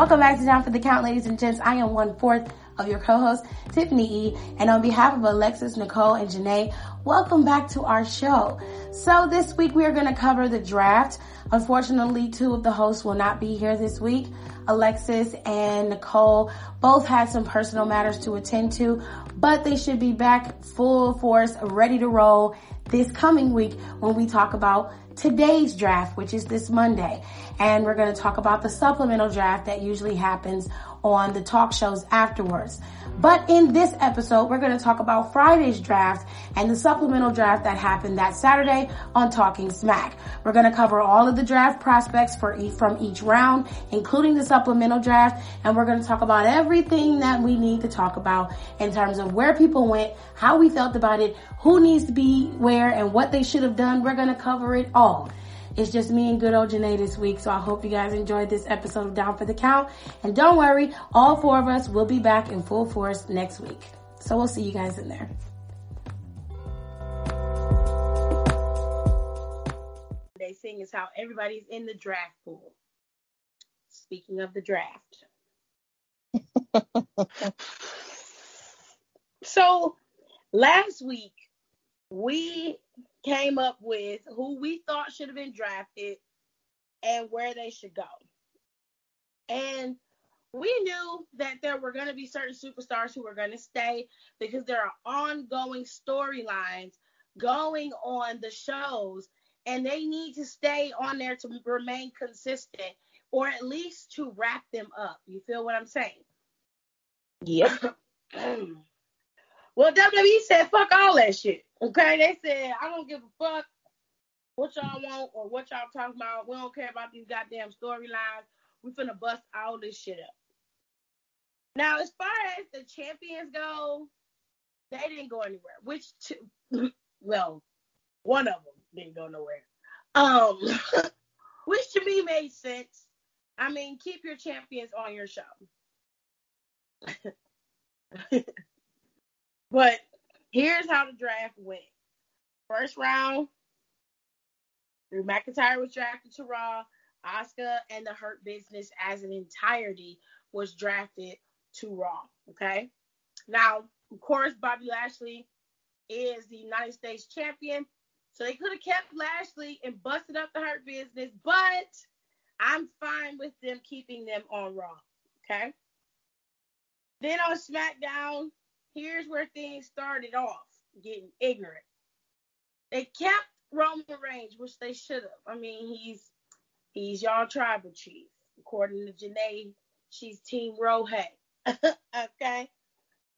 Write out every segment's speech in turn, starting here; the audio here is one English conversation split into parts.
Welcome back to Down for the Count, ladies and gents. I am one fourth of your co-host, Tiffany E. And on behalf of Alexis, Nicole, and Janae, welcome back to our show. So this week we are going to cover the draft. Unfortunately, two of the hosts will not be here this week. Alexis and Nicole both had some personal matters to attend to, but they should be back full force, ready to roll this coming week when we talk about today's draft, which is this Monday. And we're going to talk about the supplemental draft that usually happens on the talk shows afterwards. But in this episode, we're going to talk about Friday's draft and the supplemental draft that happened that Saturday on Talking Smack. We're going to cover all of the draft prospects for each, from each round, including the supplemental draft, and we're going to talk about everything that we need to talk about in terms of where people went, how we felt about it, who needs to be where, and what they should have done. We're going to cover it all. It's just me and good old Janae this week. So I hope you guys enjoyed this episode of Down for the Count. And don't worry, all four of us will be back in full force next week. So we'll see you guys in there. They sing is how everybody's in the draft pool. Speaking of the draft. so last week we came up with who we thought should have been drafted and where they should go. And we knew that there were going to be certain superstars who were going to stay because there are ongoing storylines going on the shows and they need to stay on there to remain consistent or at least to wrap them up. You feel what I'm saying? Yep. well, WWE said fuck all that shit. Okay, they said I don't give a fuck what y'all want or what y'all talking about. We don't care about these goddamn storylines. We finna bust all this shit up. Now, as far as the champions go, they didn't go anywhere. Which, two, well, one of them didn't go nowhere. Um, which to me made sense. I mean, keep your champions on your show. but Here's how the draft went. First round, Drew McIntyre was drafted to Raw. Asuka and the Hurt Business as an entirety was drafted to Raw. Okay. Now, of course, Bobby Lashley is the United States champion. So they could have kept Lashley and busted up the Hurt Business, but I'm fine with them keeping them on Raw. Okay. Then on SmackDown, here's where things started off getting ignorant. They kept Roman Reigns, which they should have. I mean, he's he's y'all tribal chief. According to Janae, she's Team Rohay. okay.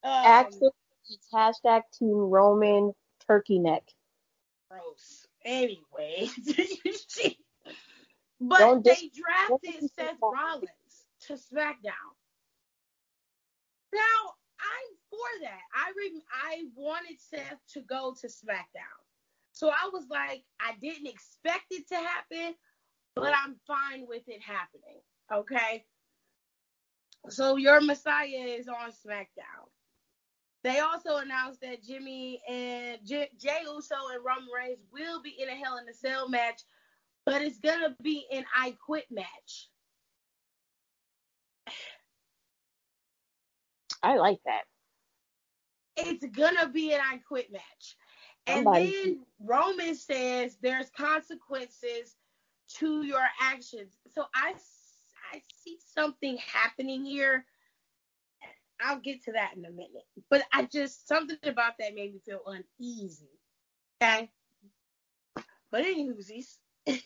Um, Actually, it's hashtag Team Roman Turkey Neck. Gross. Anyway, but Don't they drafted Seth Rollins to SmackDown. Now, I'm for that. I re- I wanted Seth to go to SmackDown. So I was like, I didn't expect it to happen, but I'm fine with it happening. Okay. So your Messiah is on SmackDown. They also announced that Jimmy and J- Jey Uso and Roman Reigns will be in a Hell in a Cell match, but it's gonna be an I Quit match. I like that. It's gonna be an I quit match. And Somebody. then Roman says there's consequences to your actions. So I I see something happening here. I'll get to that in a minute. But I just something about that made me feel uneasy. Okay. But anyways, in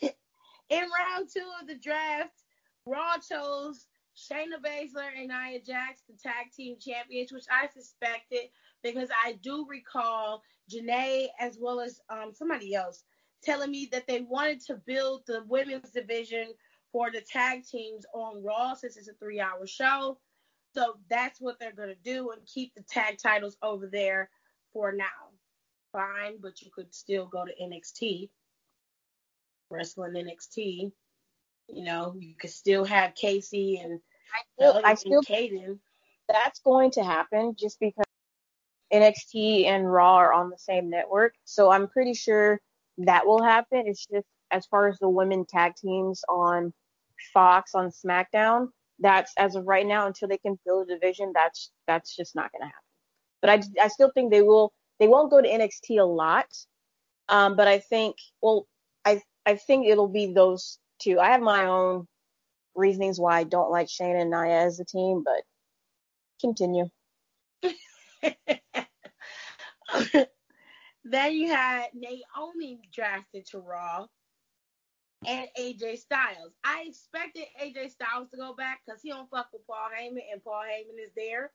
round two of the draft, Raw chose Shayna Baszler and Nia Jax, the tag team champions, which I suspected because I do recall Janae as well as um, somebody else telling me that they wanted to build the women's division for the tag teams on Raw since it's a three hour show. So that's what they're going to do and keep the tag titles over there for now. Fine, but you could still go to NXT, wrestling NXT. You know, you could still have Casey and I still, I still Kayden. That's going to happen just because NXT and Raw are on the same network. So I'm pretty sure that will happen. It's just as far as the women tag teams on Fox on SmackDown, that's as of right now until they can fill a division. That's that's just not going to happen. But I I still think they will. They won't go to NXT a lot. Um, but I think well I I think it'll be those two. I have my own reasonings why I don't like Shayna and Nia as a team, but continue. then you had Naomi drafted to Raw and AJ Styles. I expected AJ Styles to go back because he don't fuck with Paul Heyman and Paul Heyman is there.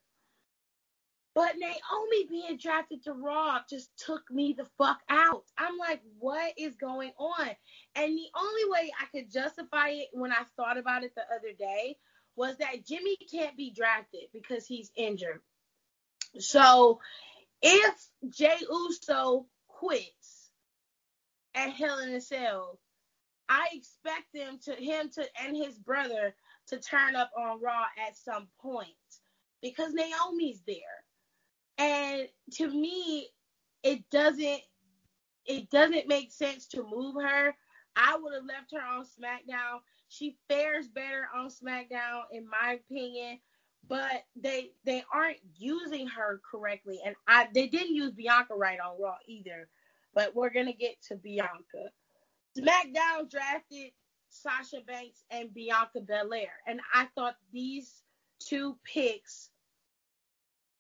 But Naomi being drafted to Raw just took me the fuck out. I'm like, what is going on? And the only way I could justify it when I thought about it the other day was that Jimmy can't be drafted because he's injured. So if Jey Uso quits at Hell in a Cell, I expect them to him to and his brother to turn up on Raw at some point because Naomi's there. And to me, it doesn't it doesn't make sense to move her. I would have left her on SmackDown. She fares better on SmackDown, in my opinion, but they they aren't using her correctly, and I they didn't use Bianca right on Raw either. But we're gonna get to Bianca. SmackDown drafted Sasha Banks and Bianca Belair, and I thought these two picks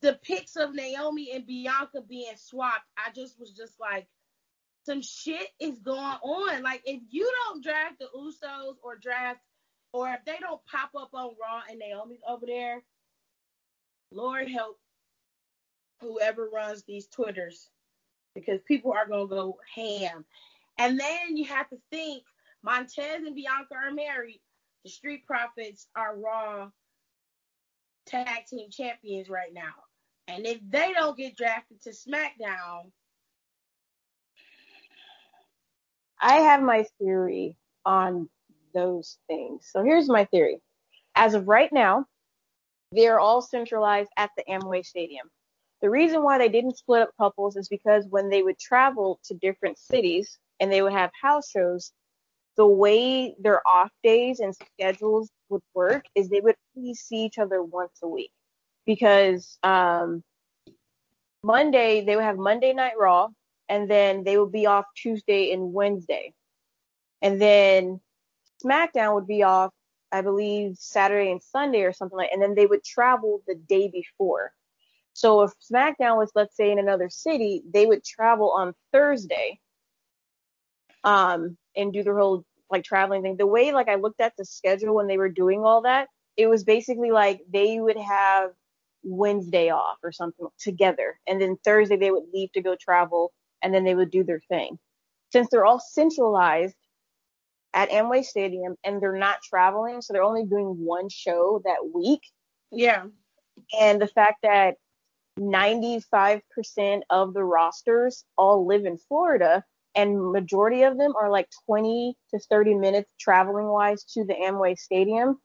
the picks of Naomi and Bianca being swapped, I just was just like, some shit is going on. Like, if you don't draft the Usos or draft, or if they don't pop up on Raw and Naomi's over there, Lord help whoever runs these Twitters because people are going to go ham. And then you have to think Montez and Bianca are married. The Street Profits are Raw tag team champions right now. And if they don't get drafted to SmackDown, I have my theory on those things. So here's my theory. As of right now, they're all centralized at the Amway Stadium. The reason why they didn't split up couples is because when they would travel to different cities and they would have house shows, the way their off days and schedules would work is they would only see each other once a week because um, Monday they would have Monday Night Raw, and then they would be off Tuesday and Wednesday, and then SmackDown would be off, I believe, Saturday and Sunday or something like, and then they would travel the day before. So if SmackDown was, let's say, in another city, they would travel on Thursday, um, and do the whole like traveling thing. The way like I looked at the schedule when they were doing all that, it was basically like they would have Wednesday off or something together. And then Thursday they would leave to go travel and then they would do their thing. Since they're all centralized at Amway Stadium and they're not traveling, so they're only doing one show that week. Yeah. And the fact that 95% of the rosters all live in Florida and majority of them are like 20 to 30 minutes traveling wise to the Amway Stadium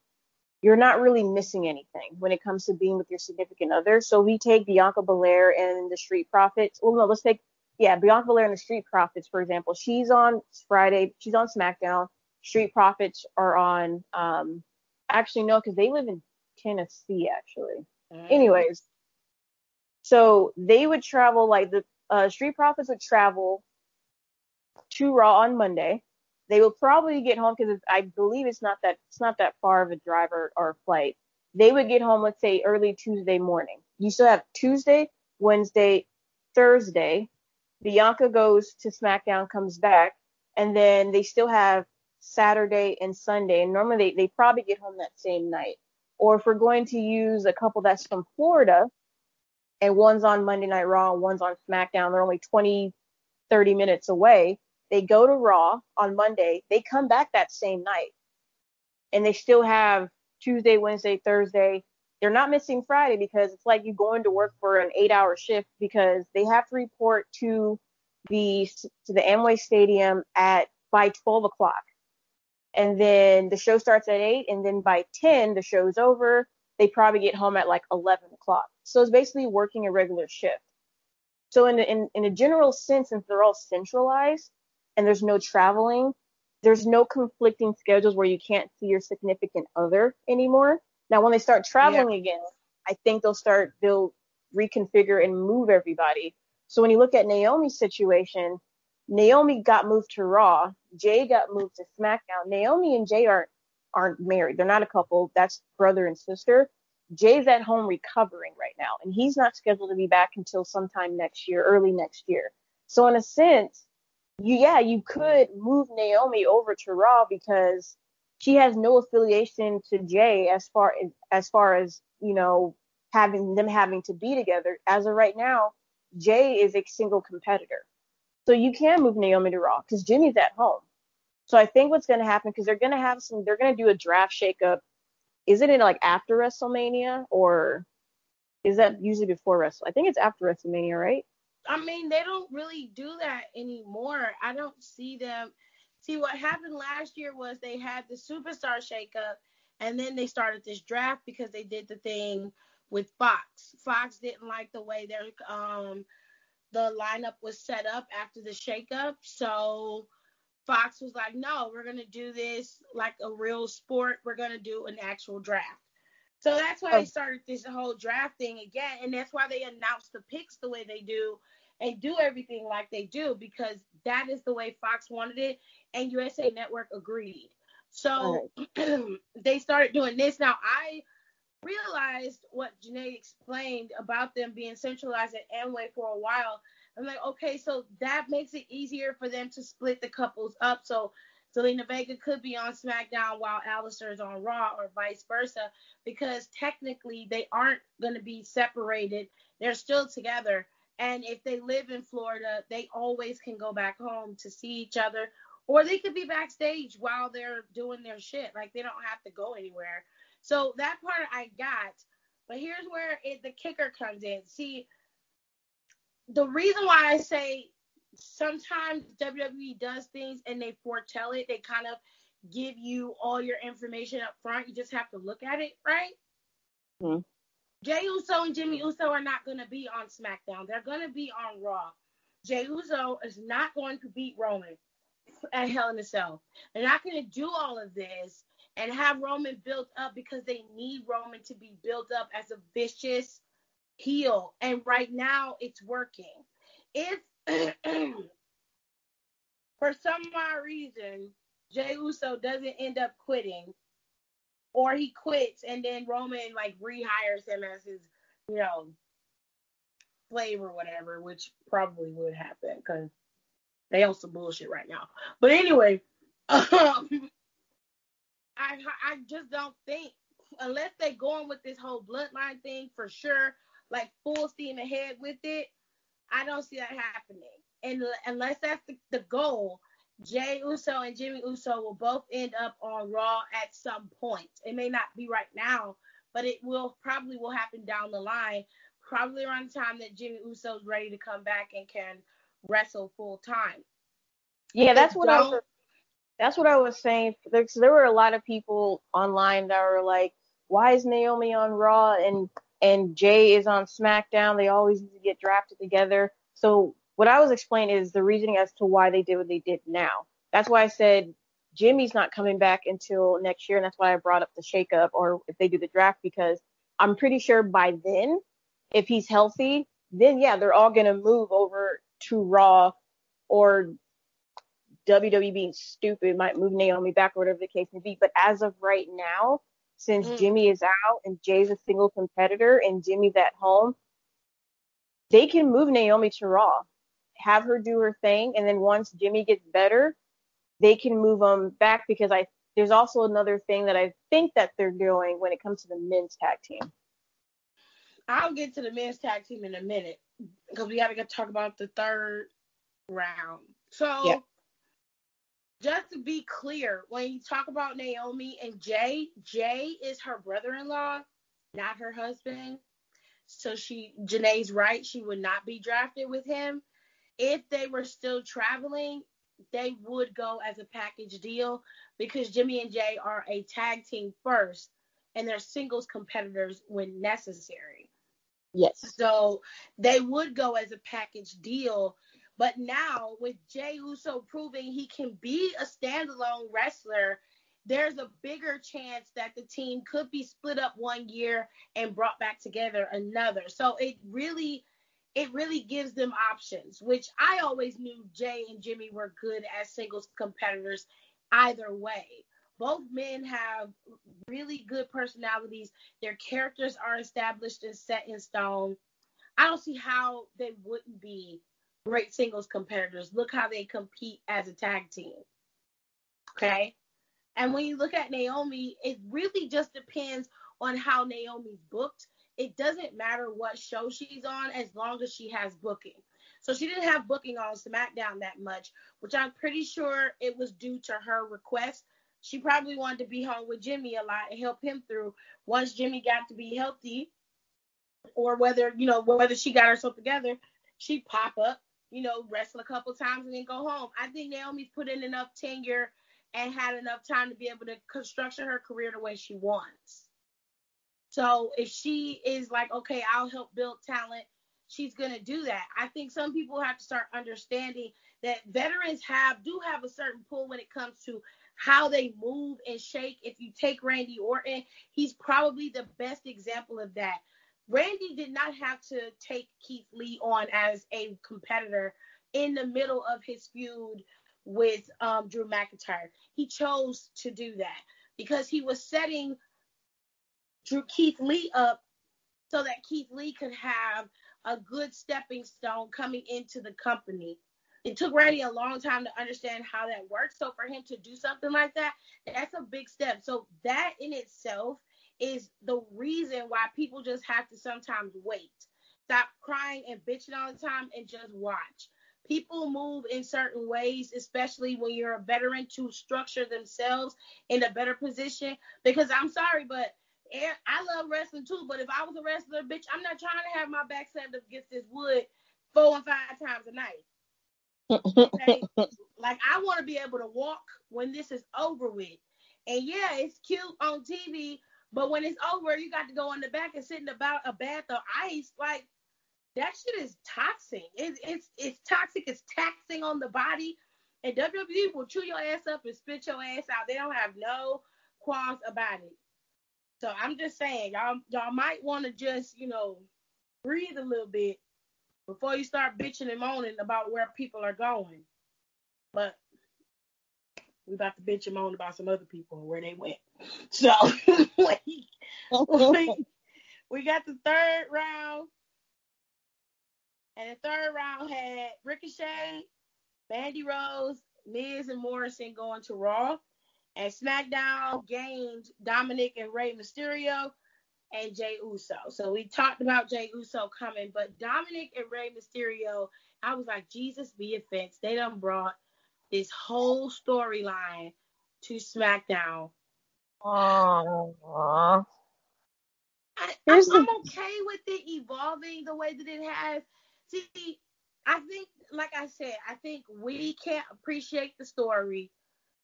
you're not really missing anything when it comes to being with your significant other. So we take Bianca Belair and the Street Profits. Well, no, let's take yeah Bianca Belair and the Street Profits for example. She's on Friday. She's on SmackDown. Street Profits are on. Um, actually no, because they live in Tennessee actually. Mm. Anyways, so they would travel like the uh, Street Profits would travel to Raw on Monday they will probably get home because I believe it's not that it's not that far of a drive or, or flight. They would get home, let's say early Tuesday morning. You still have Tuesday, Wednesday, Thursday. Bianca goes to SmackDown, comes back, and then they still have Saturday and Sunday. And normally they, they probably get home that same night. Or if we're going to use a couple that's from Florida, and one's on Monday Night Raw, and one's on SmackDown, they're only 20, 30 minutes away they go to Raw on Monday. They come back that same night, and they still have Tuesday, Wednesday, Thursday. They're not missing Friday because it's like you going to work for an eight-hour shift because they have to report to the to the Amway Stadium at by 12 o'clock, and then the show starts at eight, and then by 10 the show's over. They probably get home at like 11 o'clock. So it's basically working a regular shift. So in, in, in a general sense, since they're all centralized, and there's no traveling, there's no conflicting schedules where you can't see your significant other anymore. Now, when they start traveling yeah. again, I think they'll start they'll reconfigure and move everybody. So when you look at Naomi's situation, Naomi got moved to Raw, Jey got moved to SmackDown. Naomi and Jey aren't aren't married. They're not a couple. That's brother and sister. Jey's at home recovering right now, and he's not scheduled to be back until sometime next year, early next year. So in a sense, you yeah, you could move Naomi over to Raw because she has no affiliation to Jey as far as as far as, you know, having them having to be together. As of right now, Jey is a single competitor. So you can move Naomi to Raw because Jimmy's at home. So I think what's going to happen because they're going to have some, they're going to do a draft shakeup is it in like after WrestleMania or is that usually before Wrestle? I think it's after WrestleMania, right? I mean, they don't really do that anymore. I don't see them. See, what happened last year was they had the superstar shakeup, and then they started this draft because they did the thing with Fox. Fox didn't like the way their um the lineup was set up after the shakeup, so Fox was like, no, we're going to do this like a real sport. We're going to do an actual draft. So that's why oh. they started this whole draft thing again. And that's why they announced the picks the way they do and do everything like they do because that is the way Fox wanted it and USA Network agreed. So they started doing this. Now, I realized what Janae explained about them being centralized at Amway for a while I'm like, okay, so that makes it easier for them to split the couples up. So Zelina Vega could be on SmackDown while Aleister is on Raw or vice versa, because technically they aren't going to be separated. They're still together. And if they live in Florida, they always can go back home to see each other, or they could be backstage while they're doing their shit. Like they don't have to go anywhere. So that part I got. But here's where it, the kicker comes in. See, the reason why I say sometimes WWE does things and they foretell it, they kind of give you all your information up front. You just have to look at it, right? Mm-hmm. Jey Uso and Jimmy Uso are not going to be on SmackDown. They're going to be on Raw. Jey Uso is not going to beat Roman at Hell in a Cell. They're not going to do all of this and have Roman built up because they need Roman to be built up as a vicious heel. And right now it's working. If for some odd reason Jey Uso doesn't end up quitting, or he quits and then Roman like rehires him as his, you know, slave or whatever, which probably would happen because they own some bullshit right now. But anyway, um, I I just don't think unless they go on with this whole bloodline thing for sure like full steam ahead with it, I don't see that happening. And unless that's the, the goal, Jey Uso and Jimmy Uso will both end up on Raw at some point. It may not be right now, but it will probably will happen down the line, probably around the time that Jimmy Uso's ready to come back and can wrestle full time. Yeah, that's what I was. That's what I was saying. There, there were a lot of people online that were like, "Why is Naomi on Raw?" and and Jey is on SmackDown. They always need to get drafted together. So what I was explaining is the reasoning as to why they did what they did now. That's why I said Jimmy's not coming back until next year, and that's why I brought up the shakeup or if they do the draft because I'm pretty sure by then, if he's healthy, then yeah, they're all gonna move over to Raw or WWE being stupid might move Naomi back or whatever the case may be. But as of right now, since mm. Jimmy is out and Jey's a single competitor and Jimmy's at home, they can move Naomi to Raw, have her do her thing, and then once Jimmy gets better, they can move them back because I there's also another thing that I think that they're doing when it comes to the men's tag team. I'll get to the men's tag team in a minute because we got to talk about the third round. So yeah just to be clear, when you talk about Naomi and Jey, Jey is her brother-in-law, not her husband. So she, Janae's right, she would not be drafted with him. If they were still traveling, they would go as a package deal because Jimmy and Jey are a tag team first, and they're singles competitors when necessary. Yes. So they would go as a package deal but now with Jey Uso proving he can be a standalone wrestler, there's a bigger chance that the team could be split up one year and brought back together another. So it really it really gives them options, which I always knew Jey and Jimmy were good as singles competitors either way. Both men have really good personalities. Their characters are established and set in stone. I don't see how they wouldn't be great singles competitors. Look how they compete as a tag team. Okay. And when you look at Naomi, it really just depends on how Naomi's booked. It doesn't matter what show she's on as long as she has booking. So she didn't have booking on SmackDown that much, which I'm pretty sure it was due to her request. She probably wanted to be home with Jimmy a lot and help him through once Jimmy got to be healthy, or whether, you know, whether she got herself together, she'd pop up, you know, wrestle a couple times and then go home. I think Naomi's put in enough tenure and had enough time to be able to construct her career the way she wants. So if she is like, okay, I'll help build talent, she's gonna do that. I think some people have to start understanding that veterans have do have a certain pull when it comes to how they move and shake. If you take Randy Orton, he's probably the best example of that. Randy did not have to take Keith Lee on as a competitor in the middle of his feud with um, Drew McIntyre. He chose to do that because he was setting Drew Keith Lee up so that Keith Lee could have a good stepping stone coming into the company. It took Randy a long time to understand how that works. So for him to do something like that, that's a big step. So that in itself is the reason why people just have to sometimes wait. Stop crying and bitching all the time and just watch people move in certain ways, especially when you're a veteran, to structure themselves in a better position. Because I'm sorry, but I love wrestling too. But if I was a wrestler, bitch, I'm not trying to have my back slammed up against this wood four and five times a night. Okay? like I want to be able to walk when this is over with. And yeah, it's cute on TV, but when it's over, you got to go in the back and sit in about a bath of ice. Like that shit is toxic. It's it's it's toxic. It's taxing on the body. And WWE will chew your ass up and spit your ass out. They don't have no qualms about it. So I'm just saying, y'all y'all might want to just you know breathe a little bit before you start bitching and moaning about where people are going. But we about to bitch and moan about some other people and where they went. So we, we got the third round and the third round had Ricochet, Mandy Rose, Miz, and Morrison going to Raw. And SmackDown gained Dominic and Rey Mysterio and Jey Uso. So we talked about Jey Uso coming, but Dominic and Rey Mysterio, I was like, Jesus be offense. They done brought this whole storyline to SmackDown. Aww. I, I'm, I'm okay with it evolving the way that it has. See, I think, like I said, I think we can't appreciate the story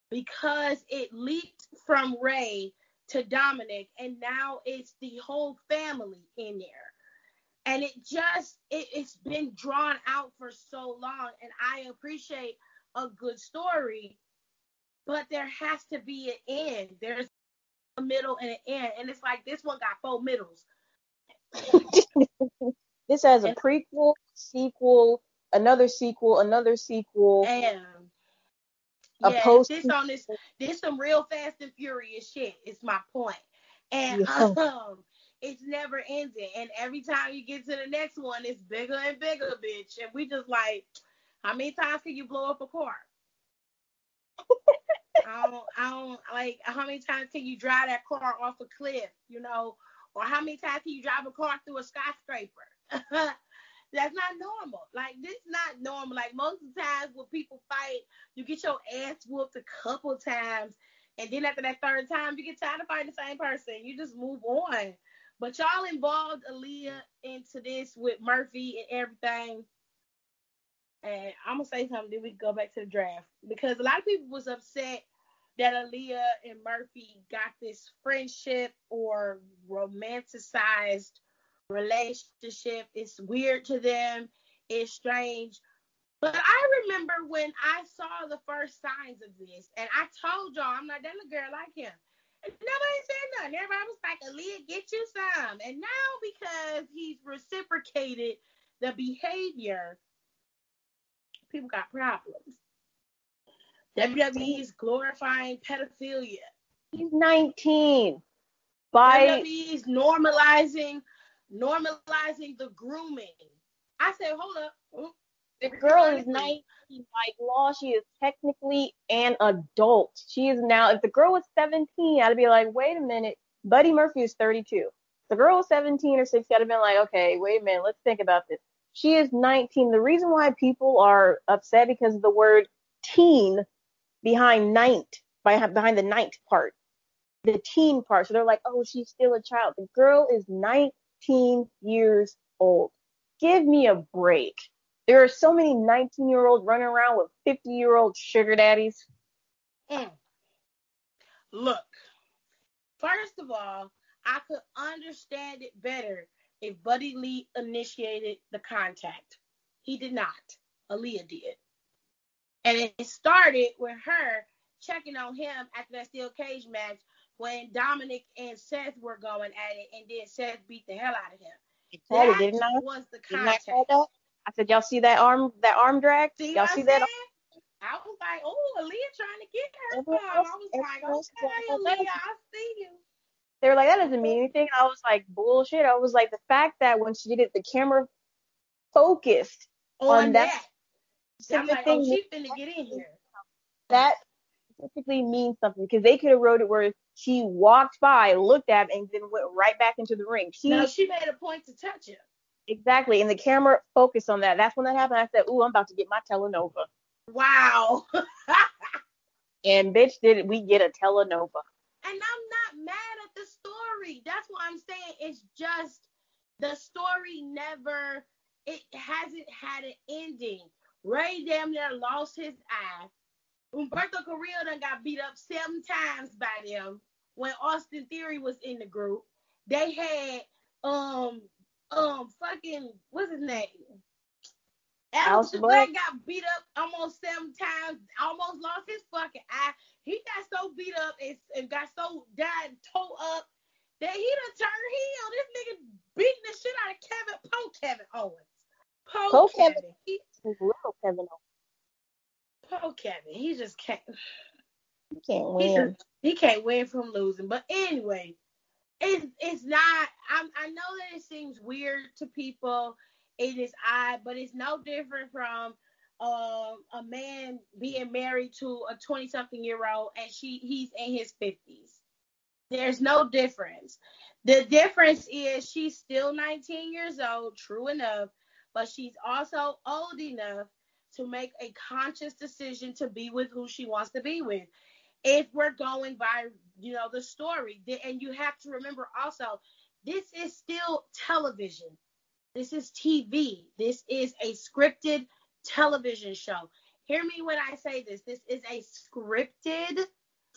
because it leaked from Rey to Dominic, and now it's the whole family in there. And it just, it, it's been drawn out for so long, and I appreciate a good story, but there has to be an end. There's a middle and an end, and it's like this one got four middles. this has a prequel, sequel, another sequel, another sequel. And a yeah, post this on this this some real fast and furious shit. Is my point. And yeah. um, it's never ending. And every time you get to the next one, it's bigger and bigger, bitch. And we just like, how many times can you blow up a car? I don't, I don't like how many times can you drive that car off a cliff, you know, or how many times can you drive a car through a skyscraper? That's not normal. Like this is not normal. Like most of the times when people fight, you get your ass whooped a couple times, and then after that third time, you get tired of fighting the same person. You just move on. But y'all involved Aaliyah into this with Murphy and everything. And I'm gonna say something. Then we go back to the draft because a lot of people was upset that Aaliyah and Murphy got this friendship or romanticized relationship. It's weird to them. It's strange. But I remember when I saw the first signs of this, and I told y'all, I'm not that little girl like him. And nobody said nothing. Everybody was like, Aaliyah, get you some. And now because he's reciprocated the behavior, people got problems. WWE is glorifying pedophilia. He's 19. By WWE is normalizing normalizing the grooming. I said, hold up. The girl is 19 by law. She is technically an adult. She is now, if the girl was 17, I'd be like, wait a minute. Buddy Murphy is 32. The girl was 17 or 16, I'd have been like, okay, wait a minute. Let's think about this. She is 19. The reason why people are upset because of the word teen behind ninth, behind the ninth part, the teen part. So they're like, oh, she's still a child. The girl is 19 years old. Give me a break. There are so many 19 year olds running around with 50 year old sugar daddies. Mm. Look, first of all, I could understand it better if Buddy Lee initiated the contact. He did not. Aaliyah did. And it started with her checking on him after that steel cage match when Dominic and Seth were going at it, and then Seth beat the hell out of him. That didn't was the contact. I said, y'all see that arm that arm drag? See y'all see that? I was like, oh, Aaliyah trying to get her. I was like, okay, Aaliyah, I see you. They were like, that doesn't mean anything. I was like, bullshit. I was like, the fact that when she did it, the camera focused on, on that, that specific like. Oh, she finna get in here. That specifically means something because they could have wrote it where she walked by, looked at, and then went right back into the ring. She, no, she made a point to touch him. Exactly. And the camera focused on that. That's when that happened. I said, Ooh, I'm about to get my telenova. Wow. and bitch, did we get a telenova. And I'm not mad story. That's what I'm saying. It's just the story never it hasn't had an ending. Rey damn near lost his eye. Humberto Carrillo done got beat up seven times by them when Austin Theory was in the group. They had um um fucking what's his name? Aleister Black got beat up almost seven times, almost lost his fucking eye. He got so beat up and, and got so died toe up that he done turned heel. This nigga beating the shit out of Kevin Poe Kevin Owens. Poe, Poe Kevin. Kevin. He, little Kevin Owens. Poe Kevin. He just can't. He can't win. He, just, he can't win from losing. But anyway, it's it's not. I'm, I know that it seems weird to people. It is odd, but it's no different from um, a man being married to a 20 something year old and she he's in his 50s. There's no difference. The difference is she's still 19 years old, true enough, but she's also old enough to make a conscious decision to be with who she wants to be with. If we're going by you know the story and you have to remember also this is still television. This is tv this is a scripted television show. Hear me when i say this. This is a scripted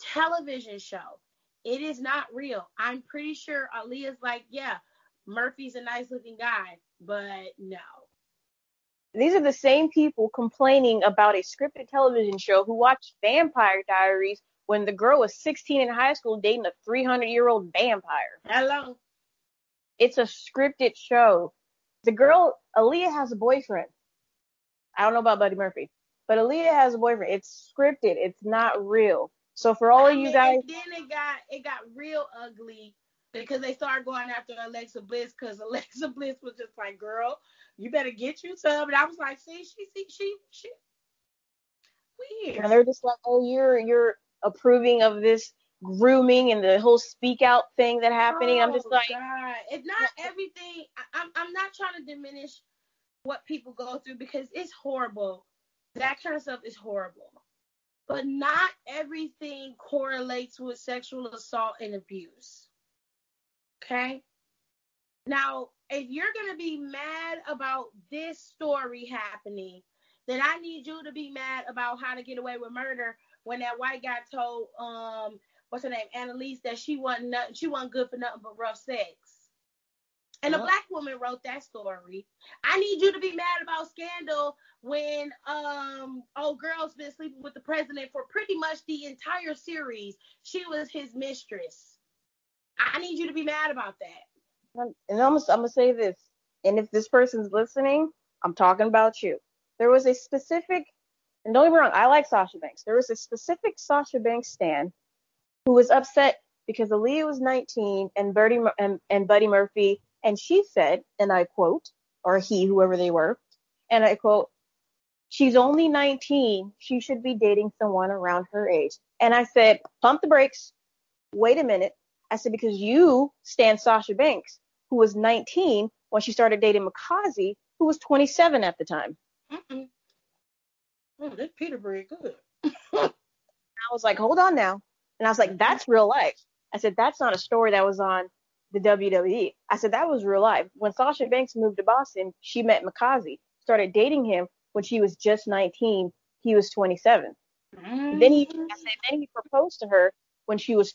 television show it is not real i'm pretty sure aaliyah's like yeah murphy's a nice looking guy but no these are the same people complaining about a scripted television show who watched Vampire Diaries when the girl was 16 in high school dating a 300 year old vampire. Hello. It's a scripted show. The girl, Aaliyah has a boyfriend. I don't know about Buddy Murphy, but Aaliyah has a boyfriend. It's scripted. It's not real. So for all I of you guys, then it got it got real ugly because they started going after Alexa Bliss because Alexa Bliss was just like, "Girl, you better get you some." And I was like, "See, she, see, she, she." Weird. And they're just like, "Oh, you're you're approving of this grooming and the whole speak out thing that happening. Oh, I'm just oh, like, God. it's not everything. I, I'm I'm not trying to diminish what people go through because it's horrible. That kind of stuff is horrible. But not everything correlates with sexual assault and abuse. Okay? Now, if you're going to be mad about this story happening, then I need you to be mad about how to get away with murder when that white guy told um what's her name Annalise that she wasn't nothing, she wasn't good for nothing but rough sex. And a black woman wrote that story. I need you to be mad about scandal when um old girl's been sleeping with the president for pretty much the entire series. She was his mistress. I need you to be mad about that. And I'm, I'm gonna say this, and if this person's listening, I'm talking about you. There was a specific, and don't get me wrong, I like Sasha Banks. There was a specific Sasha Banks stan who was upset because Aaliyah was 19 and Birdie and, and Buddy Murphy, and she said, and I quote, or he, whoever they were, and I quote, she's only 19. She should be dating someone around her age. And I said, pump the brakes. Wait a minute. I said, because you stand Sasha Banks, who was 19 when she started dating Mikaze, who was 27 at the time. Mm-mm. Oh, this Peterborough good. I was like, hold on now. And I was like, that's real life. I said, that's not a story that was on the WWE. I said, that was real life. When Sasha Banks moved to Boston, she met Mikaze, started dating him when she was just 19. He was 27. Mm-hmm. Then he, I said, then he proposed to her when she was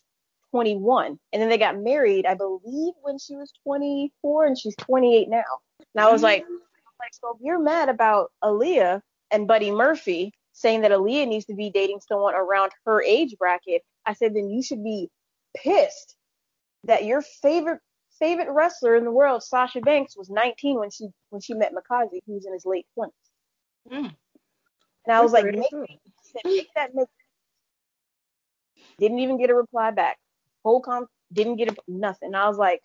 21. And then they got married, I believe, when she was 24, and she's 28 now. And I was like, mm-hmm. like, so if you're mad about Aaliyah and Buddy Murphy saying that Aaliyah needs to be dating someone around her age bracket, I said, then you should be pissed that your favorite favorite wrestler in the world, Sasha Banks, was 19 when she when she met Mikaze, who's in his late 20s. Mm. And I was like, make, said, make that make. Didn't even get a reply back. Whole comp didn't get a, nothing. I was like,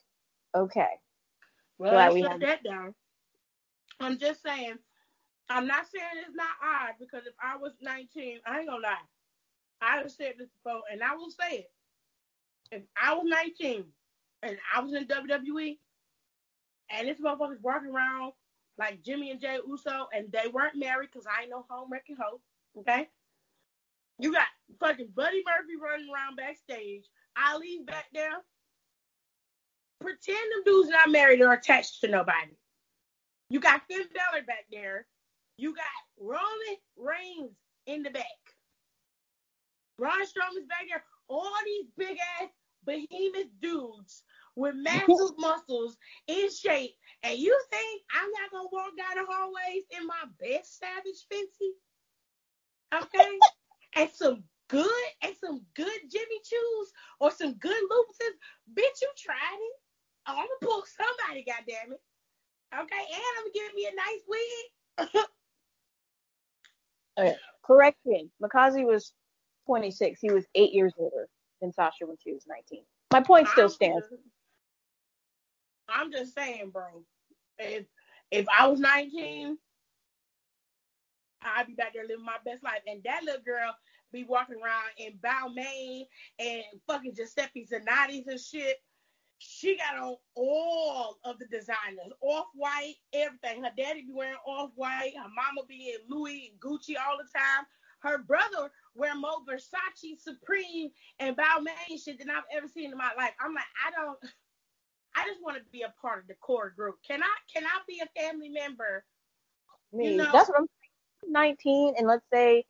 okay. Well, Glad I shut that down. I'm just saying, I'm not saying it's not odd because if I was 19, I ain't gonna lie. I have said this before, and I will say it. If I was 19 and I was in WWE, and this motherfucker's walking around like Jimmy and Jey Uso, and they weren't married because I ain't no home wrecking hoe. Okay, you got fucking Buddy Murphy running around backstage. Ali's back there. Pretend them dudes not married or attached to nobody. You got Finn Balor back there. You got Roman Reigns in the back. Braun Strowman's back there. All these big ass behemoth dudes with massive muscles in shape. And you think I'm not gonna walk down the hallways in my best savage fancy? Okay? and some good and some good Jimmy Choos or some good Louboutins. Bitch, you tried it. Oh, I'm gonna pull somebody, goddamn it. Okay, and I'm gonna give me a nice wig. okay. Correction. Mikaze was 26. He was eight years older than Sasha when she was 19. My point still stands. I'm just saying, bro. If if I was 19, I'd be back there living my best life. And that little girl be walking around in Balmain and fucking Giuseppe Zanotti and shit. She got on all of the designers, off white, everything. Her daddy be wearing off white. Her mama be in Louis and Gucci all the time. Her brother wear more Versace, Supreme, and Balmain shit than I've ever seen in my life. I'm like, I don't. I just want to be a part of the core group. Can I? Can I be a family member? Me. You know? That's what I'm. 19, and let's say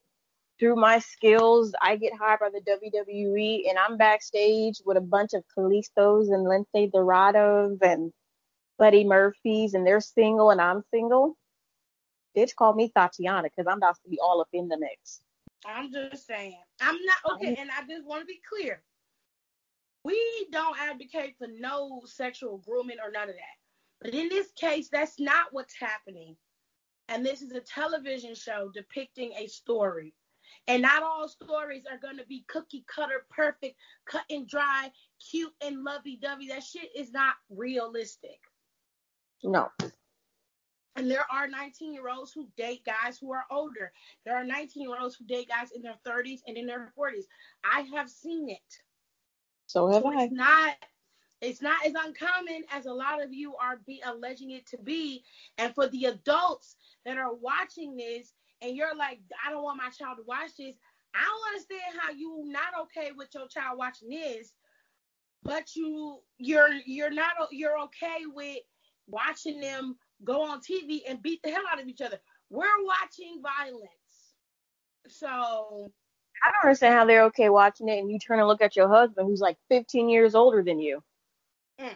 through my skills, I get hired by the WWE, and I'm backstage with a bunch of Kalistos and Lince Dorados and Buddy Murphys, and they're single and I'm single. Bitch, call me Tatiana because I'm about to be all up in the mix. I'm just saying. I'm not okay, and I just want to be clear. We don't advocate for no sexual grooming or none of that. But in this case, that's not what's happening. And this is a television show depicting a story. And not all stories are going to be cookie cutter, perfect, cut and dry, cute and lovey dovey. That shit is not realistic. No. And there are 19 year olds who date guys who are older. There are 19 year olds who date guys in their 30s and in their 40s. I have seen it. So have so I. It's not it's not as uncommon as a lot of you are be alleging it to be. And for the adults that are watching this and you're like, I don't want my child to watch this. I don't understand how you not okay with your child watching this, but you you're you're not you're okay with watching them go on TV and beat the hell out of each other. We're watching violence. So I don't understand how they're okay watching it and you turn and look at your husband who's like 15 years older than you. Mm.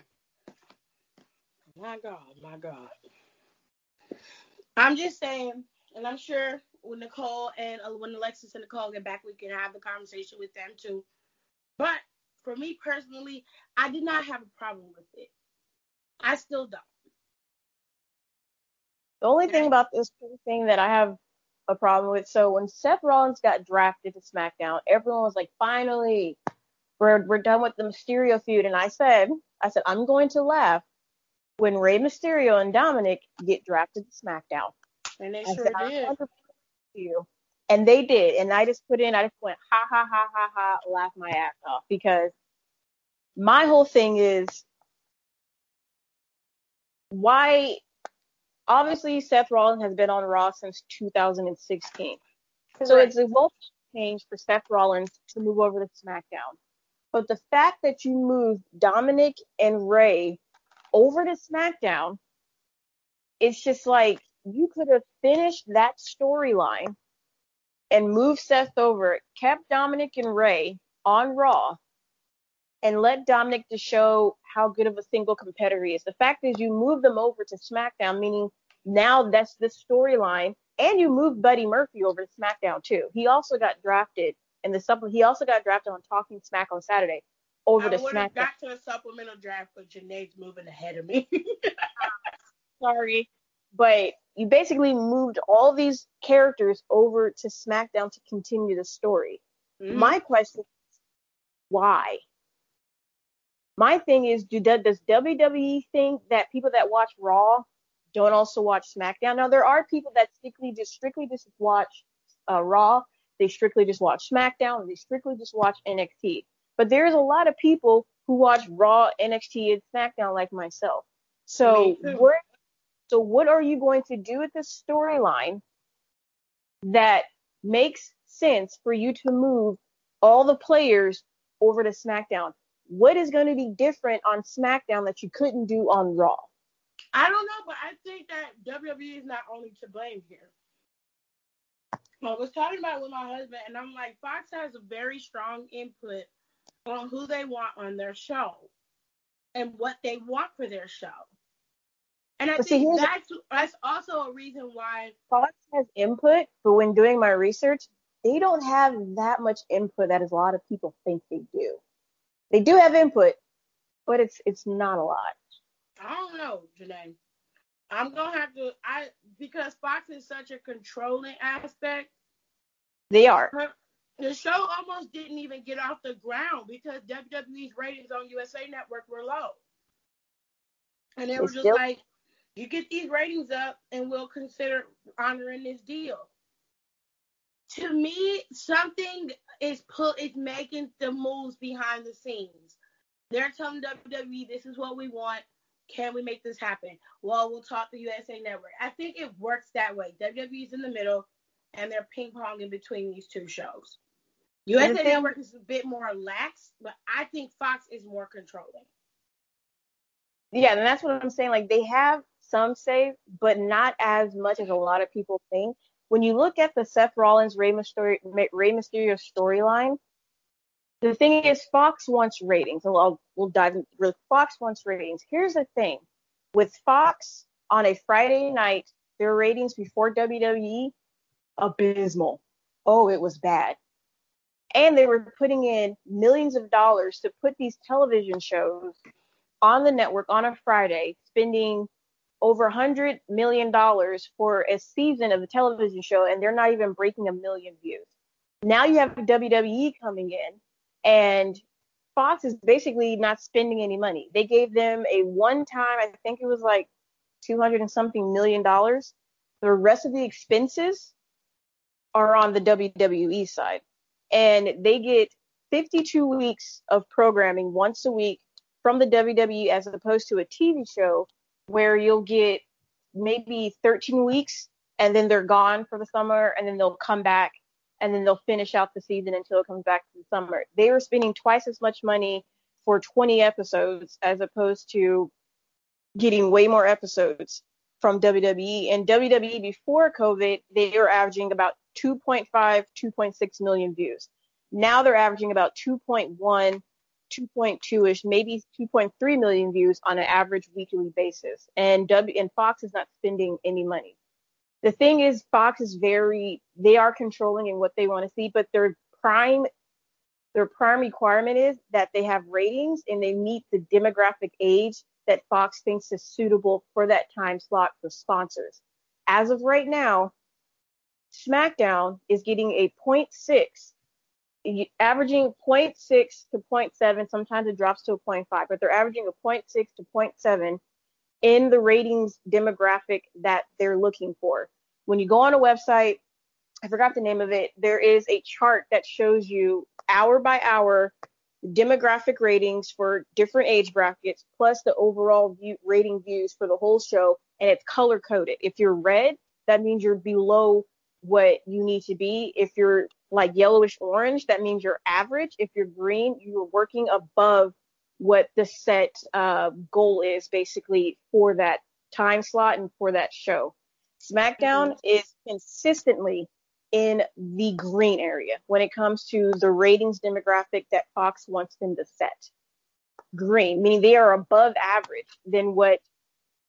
My God, my God. I'm just saying, and I'm sure when Nicole and uh, when Alexis and Nicole get back, we can have the conversation with them too. But for me personally, I did not have a problem with it. I still don't. The only thing about this thing that I have a problem with, so when Seth Rollins got drafted to SmackDown, everyone was like, finally, we're we're done with the Mysterio feud. And I said, I said, I'm going to laugh when Rey Mysterio and Dominic get drafted to SmackDown. And they I sure said, did. You. And they did. And I just put in, I just went, ha ha ha ha ha, laugh my ass off because my whole thing is why obviously Seth Rollins has been on Raw since 2016. Correct. So it's a little change for Seth Rollins to move over to SmackDown. But the fact that you moved Dominic and Rey over to SmackDown, it's just like you could have finished that storyline and moved Seth over, kept Dominic and Rey on Raw, and let Dominic to show how good of a single competitor he is. The fact is, you move them over to SmackDown, meaning now that's the storyline, and you moved Buddy Murphy over to SmackDown too. He also got drafted in the supplement. He also got drafted on Talking Smack on Saturday over I to SmackDown. I got to the supplemental draft, but Janae's moving ahead of me. Sorry, but you basically moved all these characters over to SmackDown to continue the story. Mm-hmm. My question is, why? My thing is, do does WWE think that people that watch Raw don't also watch SmackDown? Now there are people that strictly just strictly just watch uh, Raw. They strictly just watch SmackDown. They strictly just watch NXT. But there's a lot of people who watch Raw, NXT, and SmackDown like myself. So what? So what are you going to do with this storyline that makes sense for you to move all the players over to SmackDown? What is going to be different on SmackDown that you couldn't do on Raw? I don't know, but I think that WWE is not only to blame here. I was talking about it with my husband, and I'm like, Fox has a very strong input on who they want on their show and what they want for their show. And I but think see, that's that's also a reason why Fox has input, but when doing my research, they don't have that much input that a lot of people think they do. They do have input, but it's it's not a lot. I don't know, Janae. I'm gonna have to I because Fox is such a controlling aspect. They are. The show almost didn't even get off the ground because WWE's ratings on USA Network were low. And they were just still- like, you get these ratings up and we'll consider honoring this deal to me, something is put is making the moves behind the scenes. They're telling WWE this is what we want. Can we make this happen? Well, we'll talk to USA Network. I think it works that way. WWE's in the middle, and they're ping ponging between these two shows. USA Network is a bit more lax, but I think Fox is more controlling. Yeah, and that's what I'm saying. Like they have some say, but not as much as a lot of people think when you look at the Seth Rollins Rey Mysterio, Mysterio storyline, the thing is Fox wants ratings. And we'll, we'll dive into Fox wants ratings. Here's the thing with Fox on a Friday night, their ratings before WWE abysmal. Oh, it was bad. And they were putting in millions of dollars to put these television shows on the network on a Friday, spending over a hundred million dollars for a season of the television show, and they're not even breaking a million views. Now you have WWE coming in, and Fox is basically not spending any money. They gave them a one-time, I think it was like 200 and something million dollars. The rest of the expenses are on the WWE side, and they get 52 weeks of programming once a week from the WWE as opposed to a TV show where you'll get maybe 13 weeks and then they're gone for the summer and then they'll come back and then they'll finish out the season until it comes back to the summer. They were spending twice as much money for 20 episodes as opposed to getting way more episodes from WWE. And WWE before COVID, they were averaging about 2.5, 2.6 million views. Now they're averaging about 2.1 2.2ish, maybe 2.3 million views on an average weekly basis. And W and Fox is not spending any money. The thing is, Fox is very they are controlling in what they want to see, but their prime their prime requirement is that they have ratings and they meet the demographic age that Fox thinks is suitable for that time slot for sponsors. As of right now, SmackDown is getting a 0.6, averaging 0.6 to 0.7. Sometimes it drops to a 0.5, but they're averaging a 0.6 to 0.7 in the ratings demographic that they're looking for. When you go on a website, I forgot the name of it, there is a chart that shows you hour by hour demographic ratings for different age brackets plus the overall view, rating views for the whole show and it's color coded if you're red that means you're below what you need to be if you're like yellowish orange that means you're average if you're green you're working above what the set uh, goal is basically for that time slot and for that show smackdown mm-hmm. is consistently in the green area when it comes to the ratings demographic that Fox wants them to set. Green, meaning they are above average than what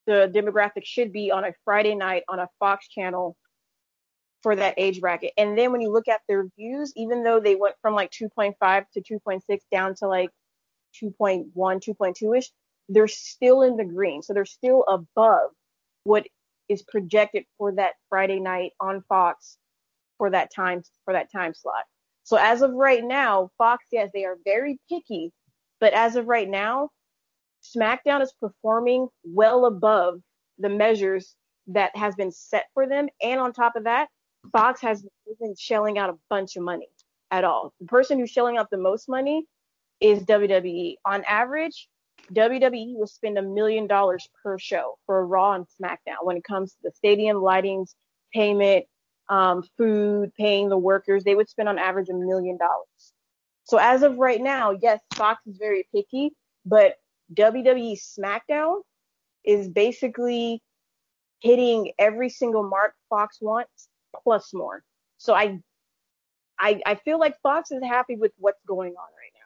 the demographic should be on a Friday night on a Fox channel for that age bracket. And then when you look at their views, even though they went from like 2.5 to 2.6 down to like 2.1, 2.2 ish, they're still in the green. So they're still above what is projected for that Friday night on Fox for that time for that time slot. So as of right now, Fox, yes, they are very picky, but as of right now, SmackDown is performing well above the measures that has been set for them. And on top of that, Fox has been shelling out a bunch of money at all. The person who's shelling out the most money is WWE. On average, WWE will spend a million dollars per show for Raw and SmackDown when it comes to the stadium lightings, payment, um, food, paying the workers, they would spend on average a million dollars. So as of right now, yes, Fox is very picky, but WWE SmackDown is basically hitting every single mark Fox wants plus more. So I I I feel like Fox is happy with what's going on right now.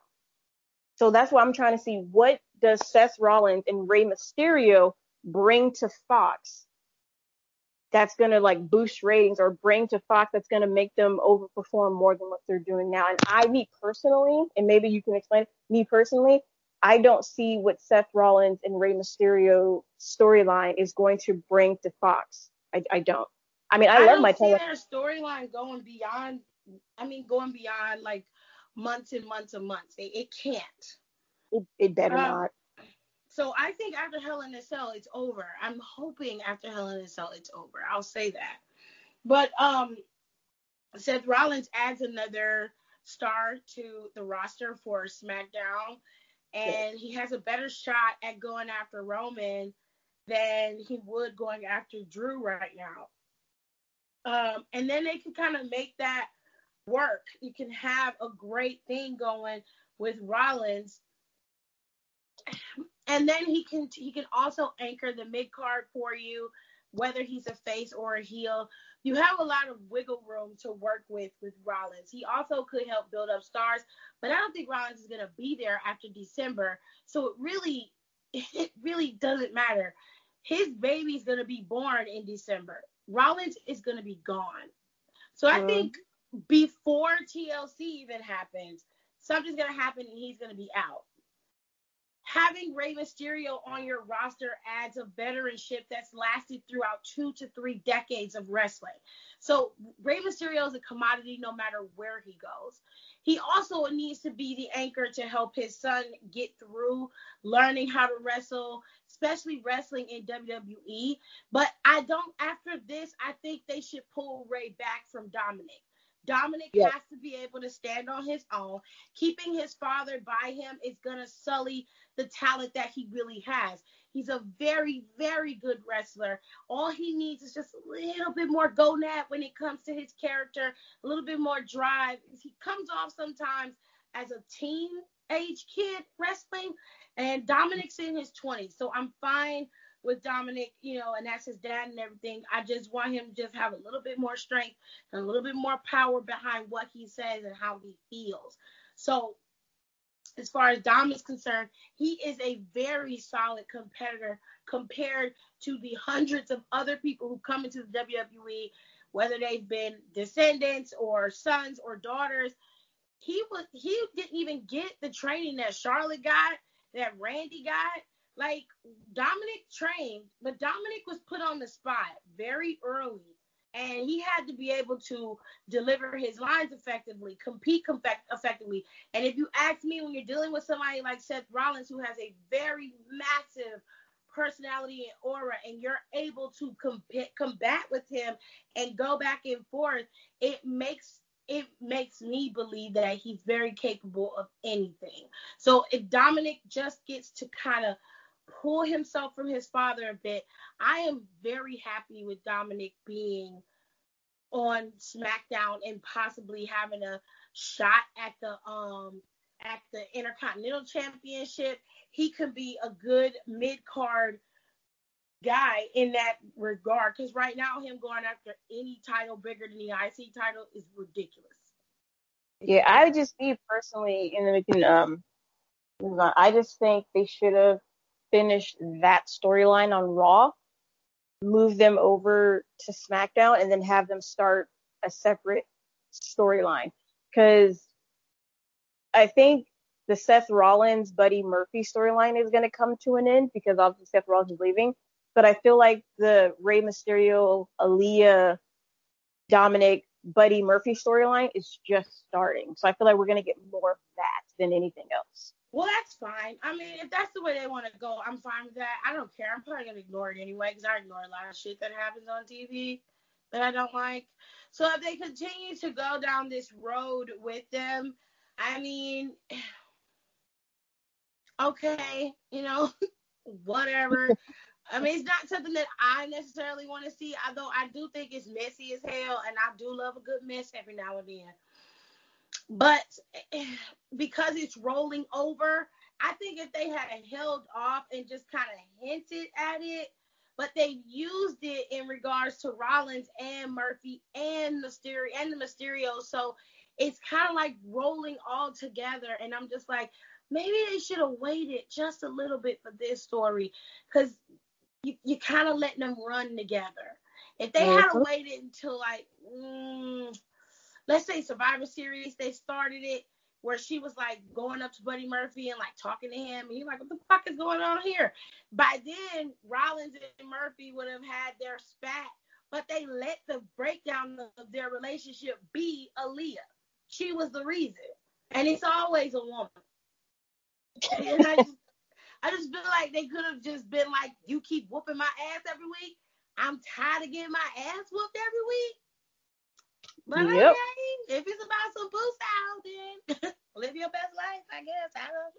So that's why I'm trying to see what does Seth Rollins and Rey Mysterio bring to Fox that's going to like boost ratings or bring to Fox that's going to make them overperform more than what they're doing now. And I, me personally, and maybe you can explain it, me personally, I don't see what Seth Rollins and Rey Mysterio storyline is going to bring to Fox. I, I don't. I mean, I, I love my tele- their storyline going beyond. I mean, going beyond like months and months and months. It, it can't. It, it better um, not. So I think after Hell in a Cell, it's over. I'm hoping after Hell in a Cell, it's over. I'll say that. But um, Seth Rollins adds another star to the roster for SmackDown, and he has a better shot at going after Roman than he would going after Drew right now. Um, and then they can kind of make that work. You can have a great thing going with Rollins and then he can he can also anchor the mid card for you, whether he's a face or a heel. You have a lot of wiggle room to work with with Rollins. He also could help build up stars, but I don't think Rollins is gonna be there after December. So it really it really doesn't matter. His baby's gonna be born in December. Rollins is gonna be gone. So I think before TLC even happens, something's gonna happen and he's gonna be out having Rey Mysterio on your roster adds a veteranship that's lasted throughout two to three decades of wrestling. So Rey Mysterio is a commodity no matter where he goes. He also needs to be the anchor to help his son get through learning how to wrestle, especially wrestling in WWE. But I don't, after this, I think they should pull Rey back from Dominic. Dominic yes. has to be able to stand on his own. Keeping his father by him is going to sully the talent that he really has. He's a very, very good wrestler. All he needs is just a little bit more gonad when it comes to his character, a little bit more drive. He comes off sometimes as a teen age kid wrestling, and Dominic's in his 20s. So I'm fine with Dominic, you know, and that's his dad and everything. I just want him to just have a little bit more strength and a little bit more power behind what he says and how he feels. So as far as Dom is concerned, he is a very solid competitor compared to the hundreds of other people who come into the WWE, whether they've been descendants or sons or daughters. He was he didn't even get the training that Charlotte got, that Randy got. Like Dominic trained, but Dominic was put on the spot very early and he had to be able to deliver his lines effectively, compete effectively. And if you ask me, when you're dealing with somebody like Seth Rollins, who has a very massive personality and aura, and you're able to comp- combat with him and go back and forth, it makes it makes me believe that he's very capable of anything. So if Dominic just gets to kind of pull himself from his father a bit. I am very happy with Dominic being on SmackDown and possibly having a shot at the um at the Intercontinental Championship. He could be a good mid card guy in that regard because right now him going after any title bigger than the IC title is ridiculous. Yeah, I just me personally, and then we can um move on. I just think they should have finished that storyline on Raw, move them over to SmackDown, and then have them start a separate storyline. Because I think the Seth Rollins Buddy Murphy storyline is going to come to an end because obviously Seth Rollins is leaving. But I feel like the Rey Mysterio, Aalyah, Dominic, Buddy Murphy storyline is just starting. So I feel like we're going to get more of that than anything else. Well, that's fine. I mean, if that's the way they want to go, I'm fine with that. I don't care. I'm probably gonna ignore it anyway because I ignore a lot of shit that happens on TV that I don't like. So if they continue to go down this road with them, I mean, okay, you know, whatever. I mean, it's not something that I necessarily want to see, although I do think it's messy as hell, and I do love a good mess every now and then. But because it's rolling over, I think if they had held off and just kind of hinted at it, but they used it in regards to Rollins and Murphy and Mysterio and the Mysterio. So it's kind of like rolling all together. And I'm just like, maybe they should have waited just a little bit for this story because you, you kind of letting them run together. If they mm-hmm. had waited until like, mm, let's say Survivor Series, they started it where she was like going up to Buddy Murphy and like talking to him, and he's like, "What the fuck is going on here?" By then, Rollins and Murphy would have had their spat, but they let the breakdown of their relationship be Aalyah. She was the reason, and it's always a woman. and I just, I just feel like they could have just been like, "You keep whooping my ass every week. I'm tired of getting my ass whooped every week." But yep. okay, if it's about some boost out, then live your best life, I guess. I don't,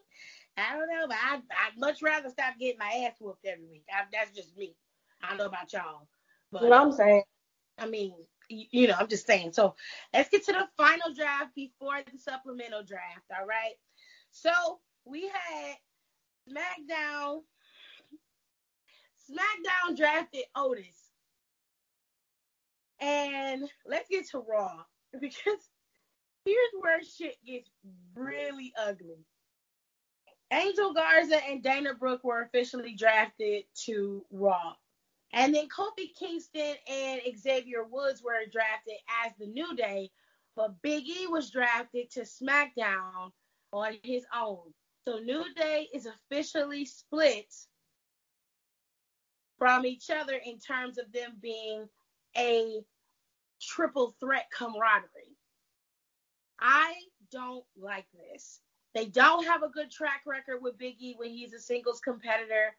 I don't know, but I, I'd much rather stop getting my ass whooped every week. I, that's just me. I don't know about y'all. But what I'm saying. I mean, you, you know, I'm just saying. So let's get to the final draft before the supplemental draft. All right. So we had SmackDown. SmackDown drafted Otis. And let's get to Raw because here's where shit gets really ugly. Angel Garza and Dana Brooke were officially drafted to Raw. And then Kofi Kingston and Xavier Woods were drafted as the New Day, but Big E was drafted to SmackDown on his own. So New Day is officially split from each other in terms of them being a triple threat camaraderie. I don't like this. They don't have a good track record with Big E when he's a singles competitor.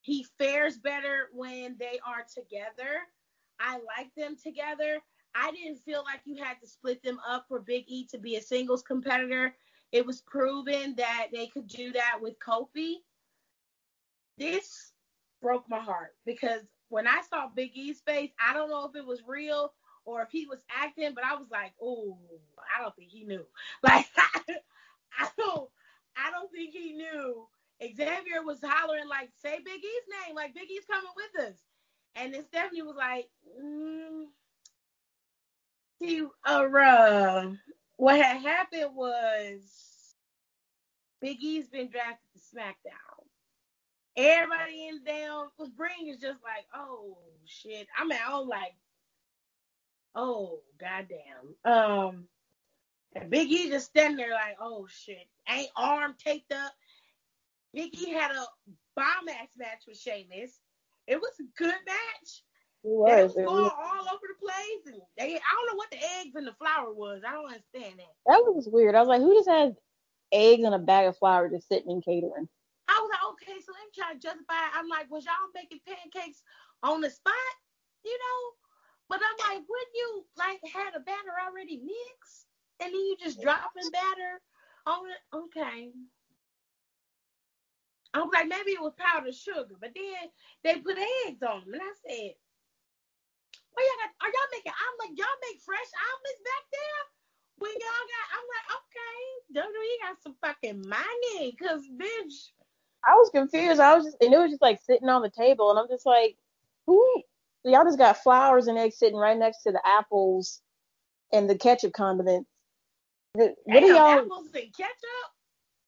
He fares better when they are together. I like them together. I didn't feel like you had to split them up for Big E to be a singles competitor. It was proven that they could do that with Kofi. This broke my heart because when I saw Big E's face, I don't know if it was real or if he was acting, but I was like, oh, I don't think he knew. Like I don't I don't think he knew. Xavier was hollering like, say Big E's name, like Big E's coming with us. And then Stephanie was like, mm. he uh, what had happened was Big E's been drafted to SmackDown. Everybody in the damn ring is just like, oh shit. I mean, I'm like, oh goddamn. Um, and Big E just standing there like, oh shit, ain't arm taped up. Big E had a bomb ass match with Sheamus. It was a good match. Was. They was going all over the place, and they I don't know what the eggs and the flour was. I don't understand that. That was weird. I was like, who just has eggs and a bag of flour just sitting in catering? I was like, okay, so let me try to justify. It. I'm like, was y'all making pancakes on the spot? You know? But I'm like, wouldn't you like had a batter already mixed, and then you just dropping batter on it? Okay. I was like, maybe it was powdered sugar, but then they put eggs on them, and I said, "Well, y'all got, are y'all making? I'm like, y'all make fresh omelets back there? When y'all got, I'm like, okay, you got some fucking money, cause bitch." I was confused. I was just, and it was just like sitting on the table, and I'm just like, who? Y'all just got flowers and eggs sitting right next to the apples and the ketchup condiments. What are y'all? Apples and ketchup.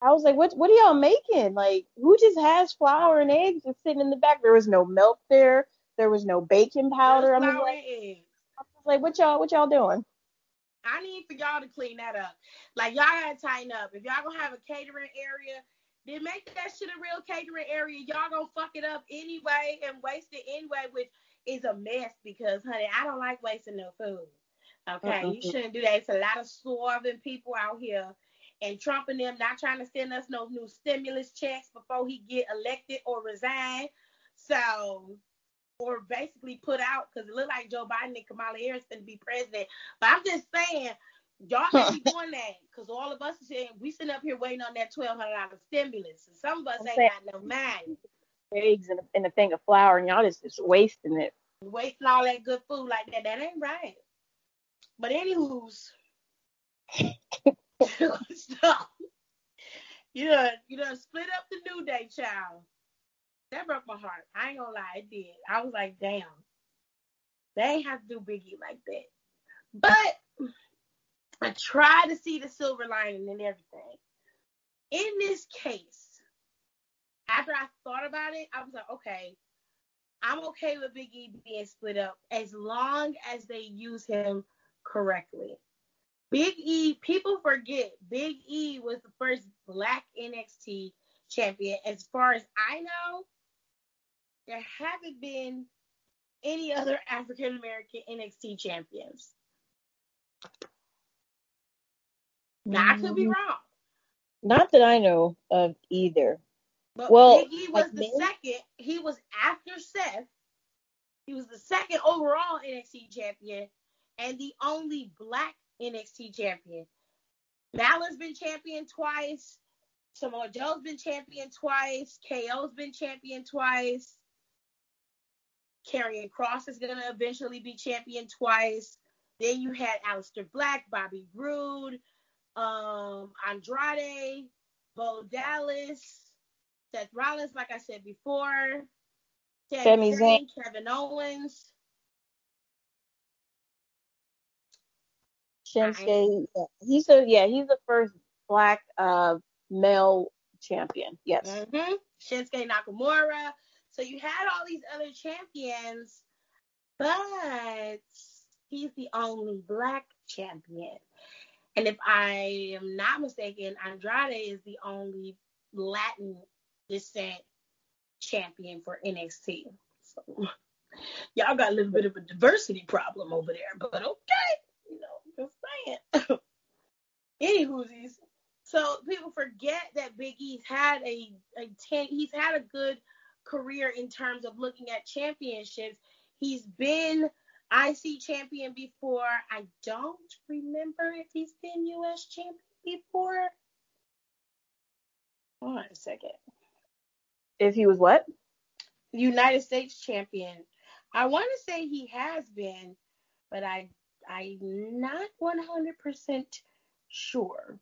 I was like, what what are y'all making? Like, who just has flour and eggs just sitting in the back? There was no milk there. There was no baking powder. I'm like, like, what y'all what y'all doing? I need for y'all to clean that up. Like y'all gotta tighten up. If y'all gonna have a catering area, then make that shit a real catering area. Y'all gonna fuck it up anyway and waste it anyway, which is a mess because honey, I don't like wasting no food. Okay, uh-uh. you shouldn't do that. It's a lot of starving people out here and Trump and them not trying to send us no new stimulus checks before he get elected or resign. So, or basically put out because it looked like Joe Biden and Kamala Harris going to be president. But I'm just saying, y'all can't be doing that because all of us are saying we sitting up here waiting on that twelve hundred dollar stimulus, and some of us I'm ain't got no money. Eggs and a, and a thing of flour, and y'all just, just wasting it. Wasting all that good food like that. That ain't right. But anywho's. You know, you know, split up the new day, child. That broke my heart. I ain't gonna lie, it did. I was like, damn. They have to do Biggie like that. But I try to see the silver lining and everything. In this case, after I thought about it, I was like, okay, I'm okay with Biggie being split up as long as they use him correctly. Big E, people forget Big E was the first black NXT champion. As far as I know, there haven't been any other African American NXT champions. Now I could be mm-hmm. wrong. Not that I know of either. But well, Big E was the second. He was after Seth. He was the second overall NXT champion and the only black NXT champion. Balor's been champion twice. Samoa Joe's been champion twice. KO's been champion twice. Karrion Kross is gonna eventually be champion twice. Then you had Aleister Black, Bobby Roode, um, Andrade, Bo Dallas, Seth Rollins, like I said before, Sami Zayn, Kevin Owens, Shinsuke. Yeah. He's a yeah, he's the first black uh male champion. Yes. Mm-hmm. Shinsuke Nakamura. So you had all these other champions, but he's the only black champion. And if I am not mistaken, Andrade is the only Latin descent champion for NXT. So y'all got a little bit of a diversity problem over there, but okay. You know, just saying. Anywho's, so people forget that Big E's had a, a ten, he's had a good career in terms of looking at championships. He's been IC champion before. I don't remember if he's been US champion before. Hold on a second. If he was what? United States champion. I want to say he has been, but I I'm not 100% sure.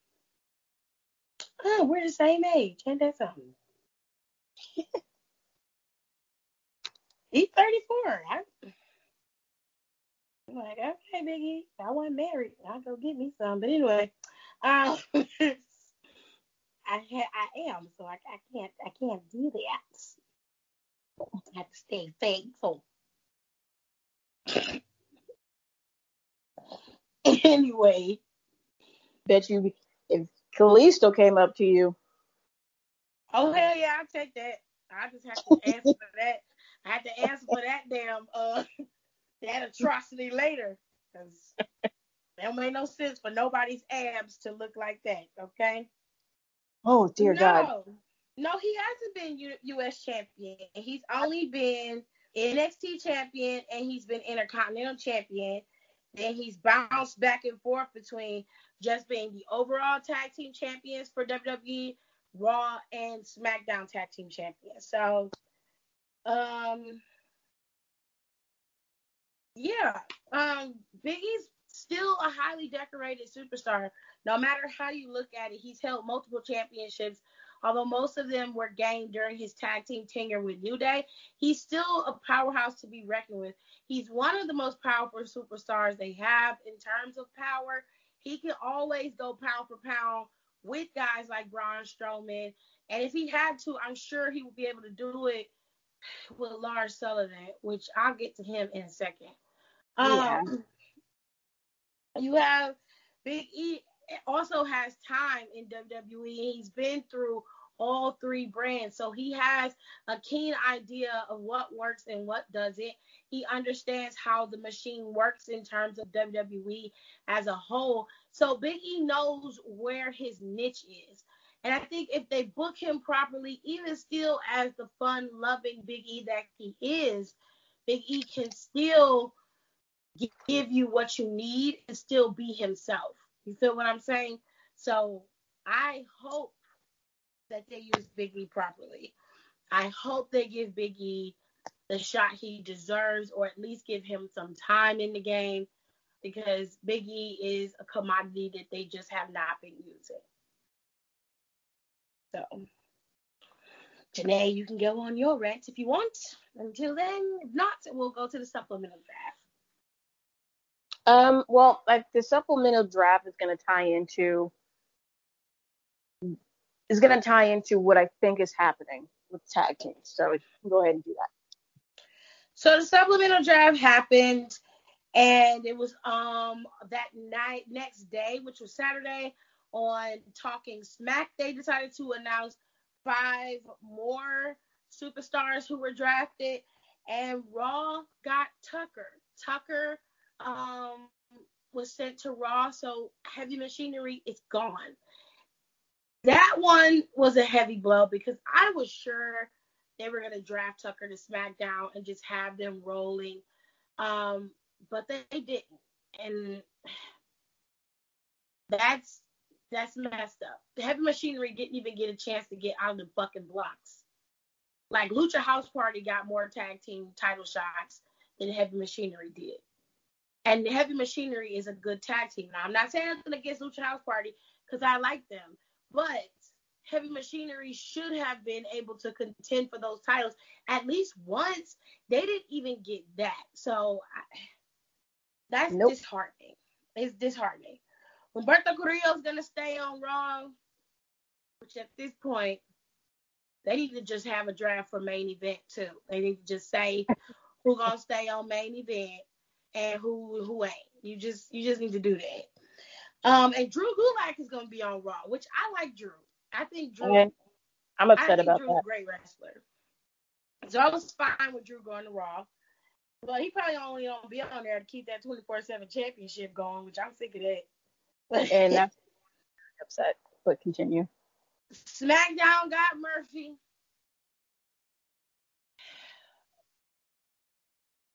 Oh, we're the same age. Ain't that something? He's 34. I, am like, okay, Biggie, I wasn't married. I'll go get me some. But anyway, um, I ha- I am, so I, I can't I can't do that. I have to stay faithful. anyway, Bet you if Kalisto came up to you, oh hell yeah, I'll take that. I just have to answer for that. I have to answer for that damn uh that atrocity later, because that don't make no sense for nobody's abs to look like that. Okay. oh dear no, God, No, he hasn't been U- U.S. champion. He's only been NXT champion and he's been Intercontinental champion. Then he's bounced back and forth between just being the overall tag team champions for WWE, Raw, and SmackDown tag team champions. So, um, yeah, um, Big E's still a highly decorated superstar. No matter how you look at it, he's held multiple championships. Although most of them were gained during his tag team tenure with New Day, he's still a powerhouse to be reckoned with. He's one of the most powerful superstars they have in terms of power. He can always go pound for pound with guys like Braun Strowman. And if he had to, I'm sure he would be able to do it with Lars Sullivan, which I'll get to him in a second. Yeah. Um, you have Big E also has time in WWE. He's been through all three brands, so he has a keen idea of what works and what doesn't. He understands how the machine works in terms of WWE as a whole. So Big E knows where his niche is. And I think if they book him properly, even still as the fun loving Big E that he is, Big E can still give you what you need and still be himself. You feel what I'm saying? So I hope that they use Big E properly. I hope they give Big E the shot he deserves, or at least give him some time in the game, because Big E is a commodity that they just have not been using. So, Janae, you can go on your rant if you want. Until then, if not, we'll go to the supplemental draft. Um, well, like the supplemental draft is going to tie into is going to tie into what I think is happening with tag teams. So go ahead and do that. So the supplemental draft happened, and it was um that night next day, which was Saturday, on Talking Smack. They decided to announce five more superstars who were drafted, and Raw got Tucker. Tucker um was sent to Raw, so Heavy Machinery is gone. That one was a heavy blow because I was sure they were gonna draft Tucker to SmackDown and just have them rolling, um, but they didn't, and that's that's messed up. The Heavy Machinery didn't even get a chance to get out of the fucking blocks. Like Lucha House Party got more tag team title shots than Heavy Machinery did. And the Heavy Machinery is a good tag team. Now I'm not saying nothing against Lucha House Party because I like them, but Heavy Machinery should have been able to contend for those titles at least once. They didn't even get that, so I, that's Nope. disheartening. It's disheartening. Humberto Carrillo's gonna stay on Raw, which at this point they need to just have a draft for main event too. They need to just say who gonna stay on main event and who who ain't. You just you just need to do that. Um, and Drew Gulak is gonna be on Raw, which I like Drew. I think Drew. And I'm I upset think about Drew's a that. great wrestler. So I was fine with Drew going to Raw. But he probably only gonna be on there to keep that 24/7 championship going, which I'm sick of that. And that's upset. But continue. SmackDown got Murphy.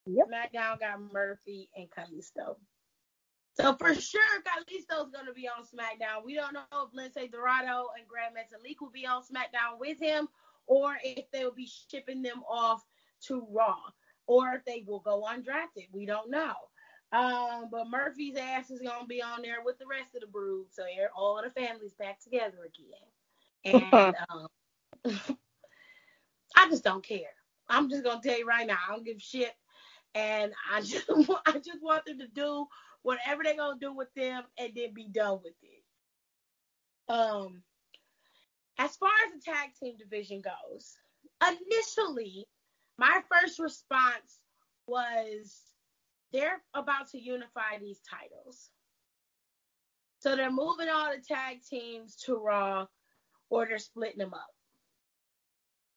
Yep. SmackDown got Murphy and Kalisto. So for sure, Kalisto's gonna be on SmackDown. We don't know if Lince Dorado and Grand Metalik will be on SmackDown with him, or if they will be shipping them off to Raw, or if they will go undrafted. We don't know. Um, but Murphy's ass is gonna be on there with the rest of the brood, so here all the families back together again. And um, I just don't care. I'm just gonna tell you right now, I don't give a shit, and I just want, I just want them to do whatever they're gonna do with them, and then be done with it. Um, as far as the tag team division goes, initially, my first response was they're about to unify these titles. So they're moving all the tag teams to Raw or they're splitting them up.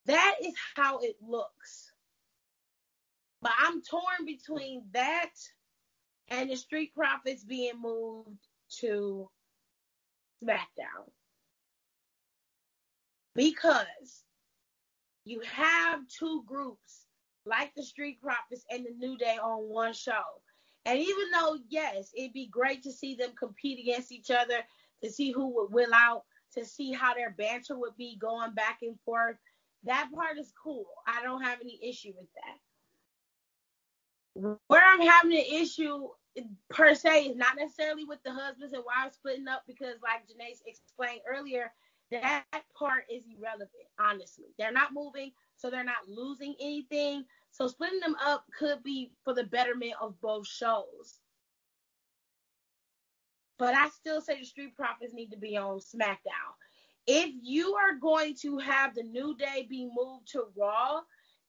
That is how it looks. But I'm torn between that and the Street Profits being moved to SmackDown. Because you have two groups like the Street Profits and the New Day on one show. And even though, yes, it'd be great to see them compete against each other, to see who would win out, to see how their banter would be going back and forth, that part is cool. I don't have any issue with that. Where I'm having an issue per se is not necessarily with the husbands and wives splitting up because, like Janae explained earlier, that part is irrelevant, honestly. They're not moving, so they're not losing anything. So splitting them up could be for the betterment of both shows. But I still say the Street Profits need to be on SmackDown. If you are going to have the New Day be moved to Raw,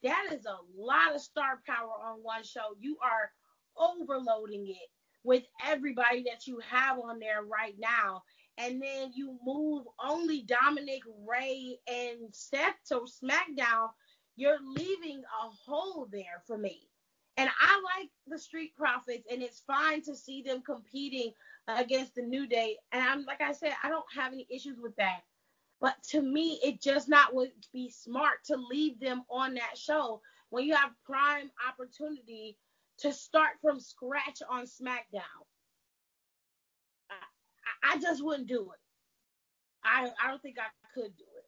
that is a lot of star power on one show. You are overloading it with everybody that you have on there right now. And then you move only Dominic, Rey and Seth to SmackDown. You're leaving a hole there for me. And I like the Street Profits, and it's fine to see them competing against the New Day. And I'm like I said, I don't have any issues with that. But to me, it just not would be smart to leave them on that show when you have prime opportunity to start from scratch on SmackDown. I, just wouldn't do it. I I don't think I could do it.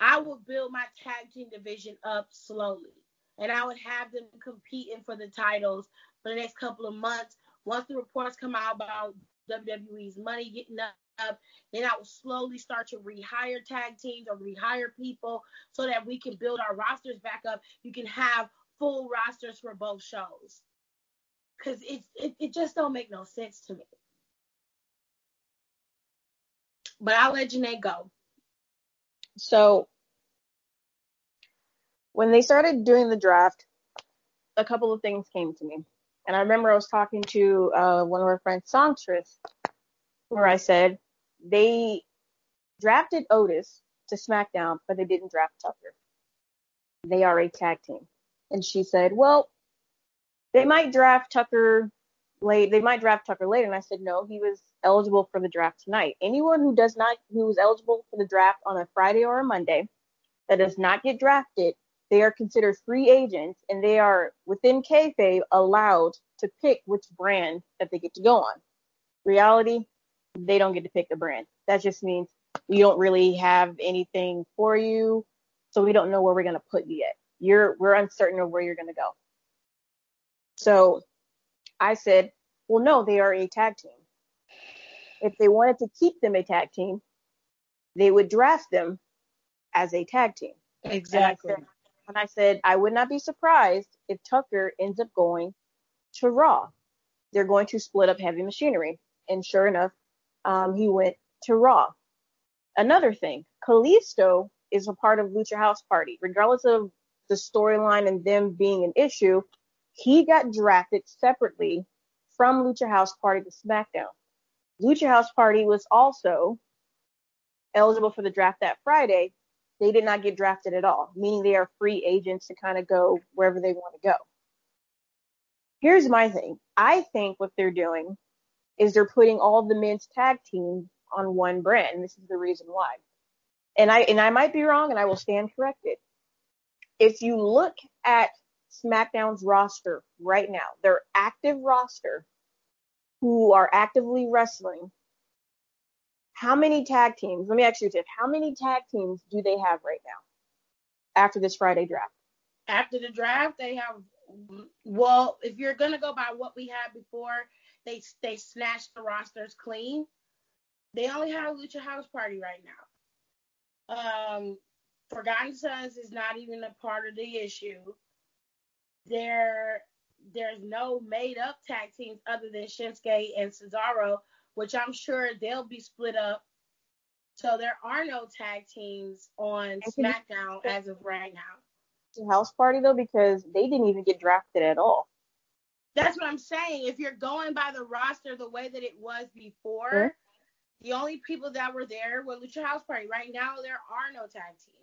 I would build my tag team division up slowly, and I would have them competing for the titles for the next couple of months. Once the reports come out about WWE's money getting up, then I will slowly start to rehire tag teams or rehire people so that we can build our rosters back up. You can have full rosters for both shows because it, it it just don't make no sense to me. But I'll let Janae go. So when they started doing the draft, a couple of things came to me. And I remember I was talking to uh, one of our friends, Songstress, where I said they drafted Otis to SmackDown, but they didn't draft Tucker. They are a tag team. And she said, well, they might draft Tucker late. They might draft Tucker later. And I said, no, he was eligible for the draft tonight. Anyone who does not, who is eligible for the draft on a Friday or a Monday that does not get drafted, they are considered free agents and they are within kayfabe allowed to pick which brand that they get to go on. Reality, they don't get to pick the brand. That just means we don't really have anything for you, so we don't know where we're gonna put you yet. You're we're uncertain of where you're gonna go. So I said, well, no, they are a tag team. If they wanted to keep them a tag team, they would draft them as a tag team. Exactly. And I, said, and I said, I would not be surprised if Tucker ends up going to Raw. They're going to split up heavy machinery. And sure enough, um, he went to Raw. Another thing, Kalisto is a part of Lucha House Party. Regardless of the storyline and them being an issue, he got drafted separately from Lucha House Party to SmackDown. Lucha House Party was also eligible for the draft that Friday. They did not get drafted at all, meaning they are free agents to kind of go wherever they want to go. Here's my thing. I think what they're doing is they're putting all the men's tag team on one brand. And this is the reason why. And I and I might be wrong and I will stand corrected. If you look at SmackDown's roster right now, their active roster, who are actively wrestling, how many tag teams? Let me ask you, Tiff, how many tag teams do they have right now after this Friday draft? After the draft, they have. Well, if you're gonna go by what we had before, they they snatched the rosters clean. They only have Lucha House Party right now. Um, Forgotten Sons is not even a part of the issue there there's no made up tag teams other than Shinsuke and Cesaro, which I'm sure they'll be split up So there are no tag teams on SmackDown as of right now. House Party though, because they didn't even get drafted at all. That's what I'm saying. If you're going by the roster the way that it was before, mm-hmm. the only people that were there were Lucha House Party. Right now, there are no tag teams.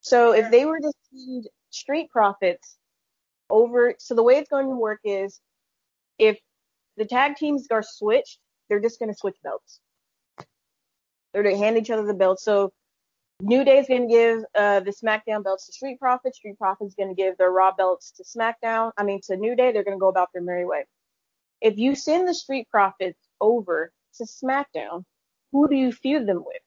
So there if they were to seed Street Profits over, so the way it's going to work is if the tag teams are switched, they're just going to switch belts. They're going to hand each other the belts. So New Day is going to give uh, the SmackDown belts to Street Profits. Street Profits is going to give their Raw belts to SmackDown. I mean, to New Day. They're going to go about their merry way. If you send the Street Profits over to SmackDown, who do you feud them with?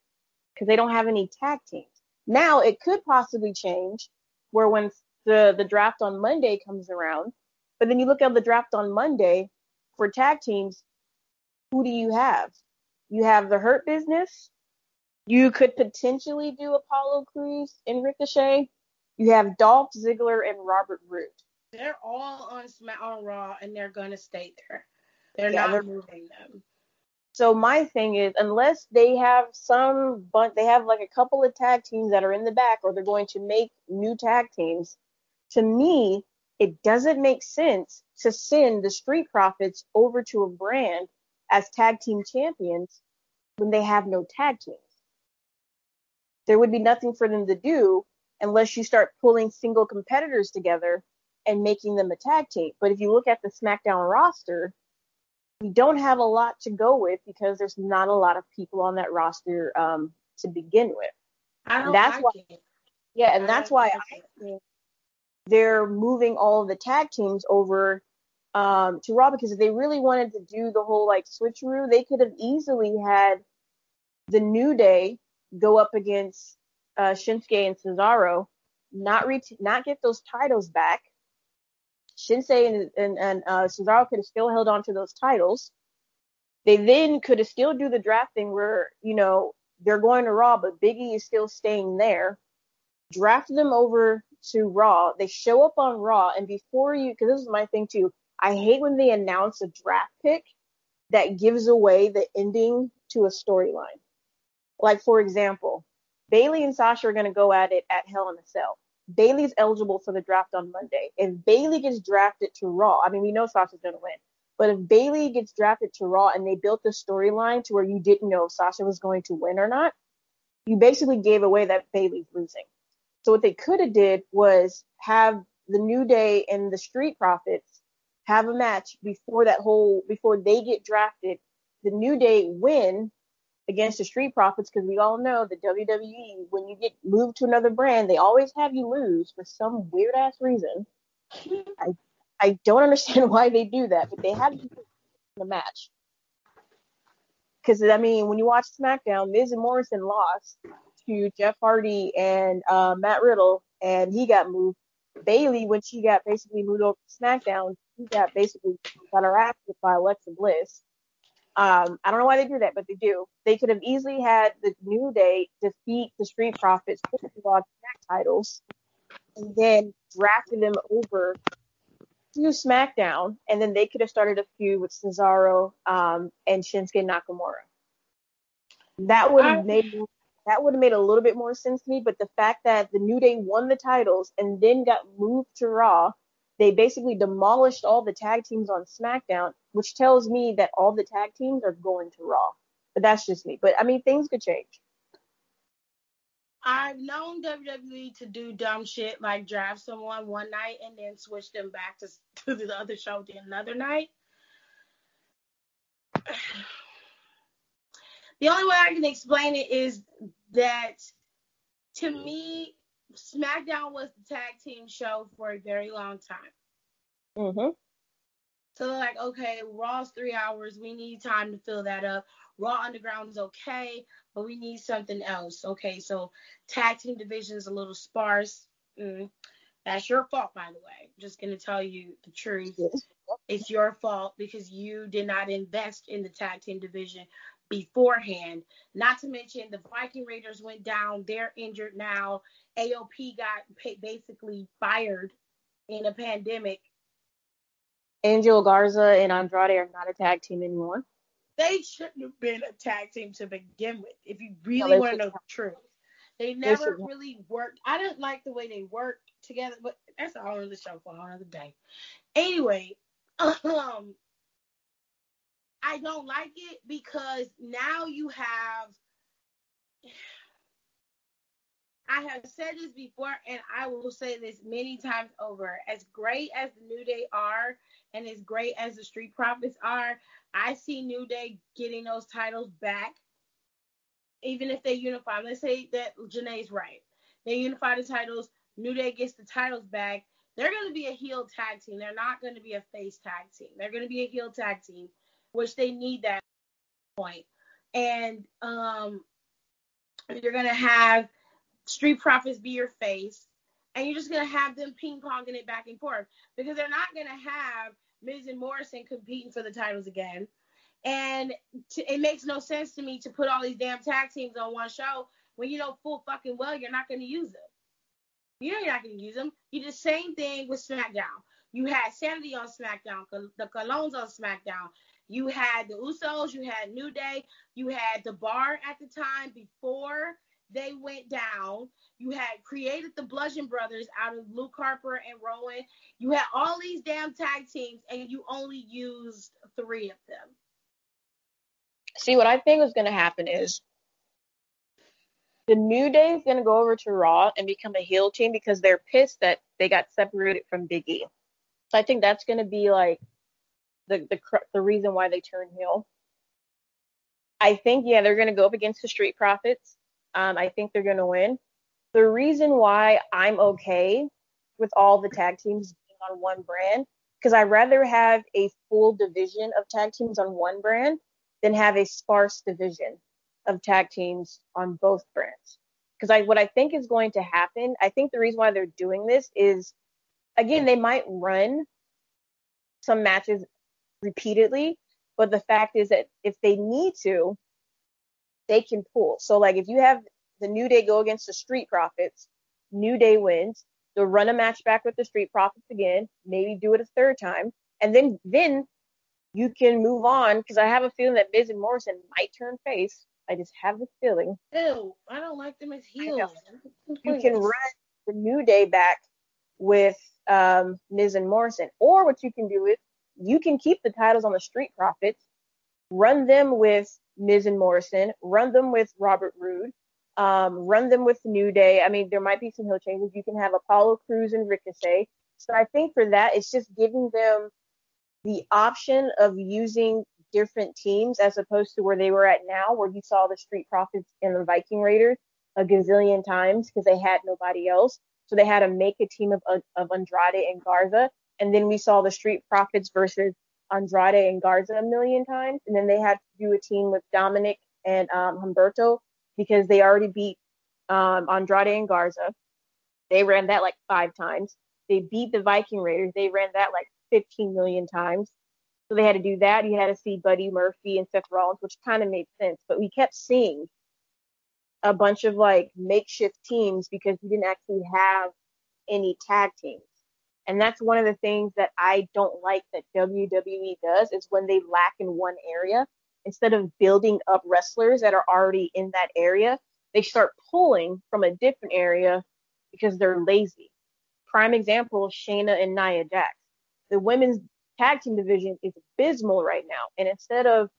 Because they don't have any tag teams. Now it could possibly change where when the the draft on Monday comes around, but then you look at the draft on Monday for tag teams, who do you have? You have the Hurt Business, you could potentially do Apollo Crews and Ricochet. You have Dolph Ziggler and Robert Roode. They're all on Smack on Raw and they're gonna stay there. They're yeah, not they're, moving them. So my thing is, unless they have some bunch, they have like a couple of tag teams that are in the back, or they're going to make new tag teams. To me, it doesn't make sense to send the Street Profits over to a brand as tag team champions when they have no tag teams there would be nothing for them to do unless you start pulling single competitors together and making them a tag team. But if you look at the SmackDown roster, we don't have a lot to go with because there's not a lot of people on that roster um, to begin with. I don't that's like why, it. Yeah, and I that's why I think they're moving all of the tag teams over um, to Raw because if they really wanted to do the whole like switcheroo, they could have easily had the New Day go up against uh, Shinsuke and Cesaro, not ret- not get those titles back. Shinsuke and, and, and uh, Cesaro could have still held on to those titles. They then could have still do the drafting where, you know, they're going to Raw, but Biggie is still staying there. Draft them over to Raw. They show up on Raw, and before you, because this is my thing too, I hate when they announce a draft pick that gives away the ending to a storyline. Like for example, Bayley and Sasha are going to go at it at Hell in a Cell. Bayley's eligible for the draft on Monday. If Bayley gets drafted to Raw, I mean we know Sasha's going to win. But if Bayley gets drafted to Raw and they built the storyline to where you didn't know if Sasha was going to win or not, you basically gave away that Bayley's losing. So what they could have did was have the New Day and the Street Profits have a match before that whole before they get drafted. The New Day win against the Street Profits because we all know the WWE, when you get moved to another brand, they always have you lose for some weird ass reason. I I don't understand why they do that, but they had the match. Because I mean, when you watch SmackDown, Miz and Morrison lost to Jeff Hardy and uh, Matt Riddle, and he got moved. Bayley, when she got basically moved over to SmackDown, she got basically got her ass by Alexa Bliss um, I don't know why they do that, but they do. They could have easily had the New Day defeat the Street Profits, put the tag titles, and then drafted them over to SmackDown, and then they could have started a feud with Cesaro um, and Shinsuke Nakamura. That would have made that would have made a little bit more sense to me. But the fact that the New Day won the titles and then got moved to Raw they basically demolished all the tag teams on SmackDown, which tells me that all the tag teams are going to Raw. But that's just me. But I mean, things could change. I've known WWE to do dumb shit like draft someone one night and then switch them back to, to the other show the another night. The only way I can explain it is that to me, SmackDown was the tag team show for a very long time. Mm-hmm. So they're like, okay, Raw's three hours. We need time to fill that up. Raw Underground is okay, but we need something else. Okay, so tag team division is a little sparse. Mm, that's your fault, by the way. Just gonna tell you the truth. It's your fault because you did not invest in the tag team division beforehand. Not to mention the Viking Raiders went down. They're injured now. AOP got basically fired in a pandemic. Angel Garza and Andrade are not a tag team anymore. they shouldn't have been a tag team to begin with. If you really no, want to know the truth, they never they really worked. I didn't like the way they worked together, but that's all in the show for another day. Anyway, um, I don't like it because now you have. I have said this before, and I will say this many times over. As great as the New Day are, and as great as the Street Profits are, I see New Day getting those titles back, even if they unify. Let's say that Janae's right. They unify the titles. New Day gets the titles back. They're going to be a heel tag team. They're not going to be a face tag team. They're going to be a heel tag team, which they need that point. And um, you're going to have Street Profits be your face, and you're just going to have them ping ponging it back and forth because they're not going to have Miz and Morrison competing for the titles again. And to, it makes no sense to me to put all these damn tag teams on one show when you know full fucking well you're not going to use them. You know you're not going to use them. You did the same thing with SmackDown. You had Sanity on SmackDown, the Colóns on SmackDown. You had the Usos, you had New Day, you had the Bar at the time before they went down. You had created the Bludgeon Brothers out of Luke Harper and Rowan. You had all these damn tag teams, and you only used three of them. See, what I think is going to happen is the New Day is going to go over to Raw and become a heel team because they're pissed that they got separated from Big E. So I think that's going to be like the the the reason why they turn heel. I think yeah they're going to go up against the Street Profits. Um, I think they're going to win. The reason why I'm okay with all the tag teams being on one brand because I'd rather have a full division of tag teams on one brand than have a sparse division of tag teams on both brands. Because I what I think is going to happen, I think the reason why they're doing this is again, they might run some matches repeatedly, but the fact is that if they need to, they can pull. So like if you have the New Day go against the Street Profits, New Day wins, they'll run a match back with the Street Profits again, maybe do it a third time, and then then you can move on because I have a feeling that Miz and Morrison might turn face. I just have a feeling. Ew, I don't like them as heels. You can run the New Day back with um, Miz and Morrison, or what you can do is you can keep the titles on the Street Profits, run them with Miz and Morrison, run them with Robert Roode, um, run them with New Day. I mean, there might be some heel changes. You can have Apollo Crews and Ricochet. So I think for that, it's just giving them the option of using different teams as opposed to where they were at now, where you saw the Street Profits and the Viking Raiders a gazillion times because they had nobody else. So they had to make a team of, of Andrade and Garza. And then we saw the Street Profits versus Andrade and Garza a million times. And then they had to do a team with Dominic and um, Humberto because they already beat um, Andrade and Garza. They ran that like five times. They beat the Viking Raiders. They ran that like 15 million times. So they had to do that. You had to see Buddy Murphy and Seth Rollins, which kind of made sense. But we kept seeing a bunch of like makeshift teams because we didn't actually have any tag teams. And that's one of the things that I don't like that WWE does is when they lack in one area, instead of building up wrestlers that are already in that area, they start pulling from a different area because they're lazy. Prime example, Shayna and Nia Jax. The women's tag team division is abysmal right now. And instead of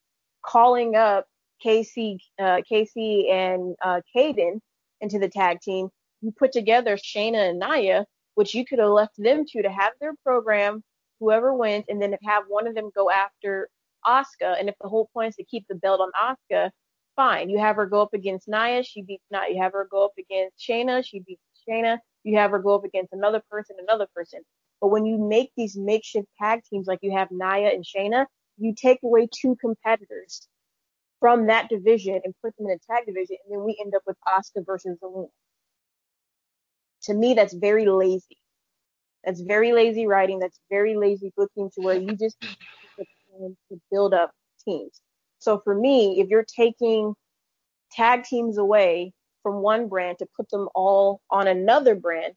calling up Kacy, uh, Kacy and uh, Kayden into the tag team, you put together Shayna and Nia, which you could have left them to to have their program, whoever wins, and then have one of them go after Asuka, and if the whole point is to keep the belt on Asuka, fine. You have her go up against Nia, she beats Nia. You have her go up against Shayna, she beats Shayna. You have her go up against another person, another person. But when you make these makeshift tag teams like you have Nia and Shayna, you take away two competitors from that division and put them in a tag division, and then we end up with Asuka versus Zelina. To me, that's very lazy. That's very lazy writing. That's very lazy booking to where you just to build up teams. So for me, if you're taking tag teams away from one brand to put them all on another brand,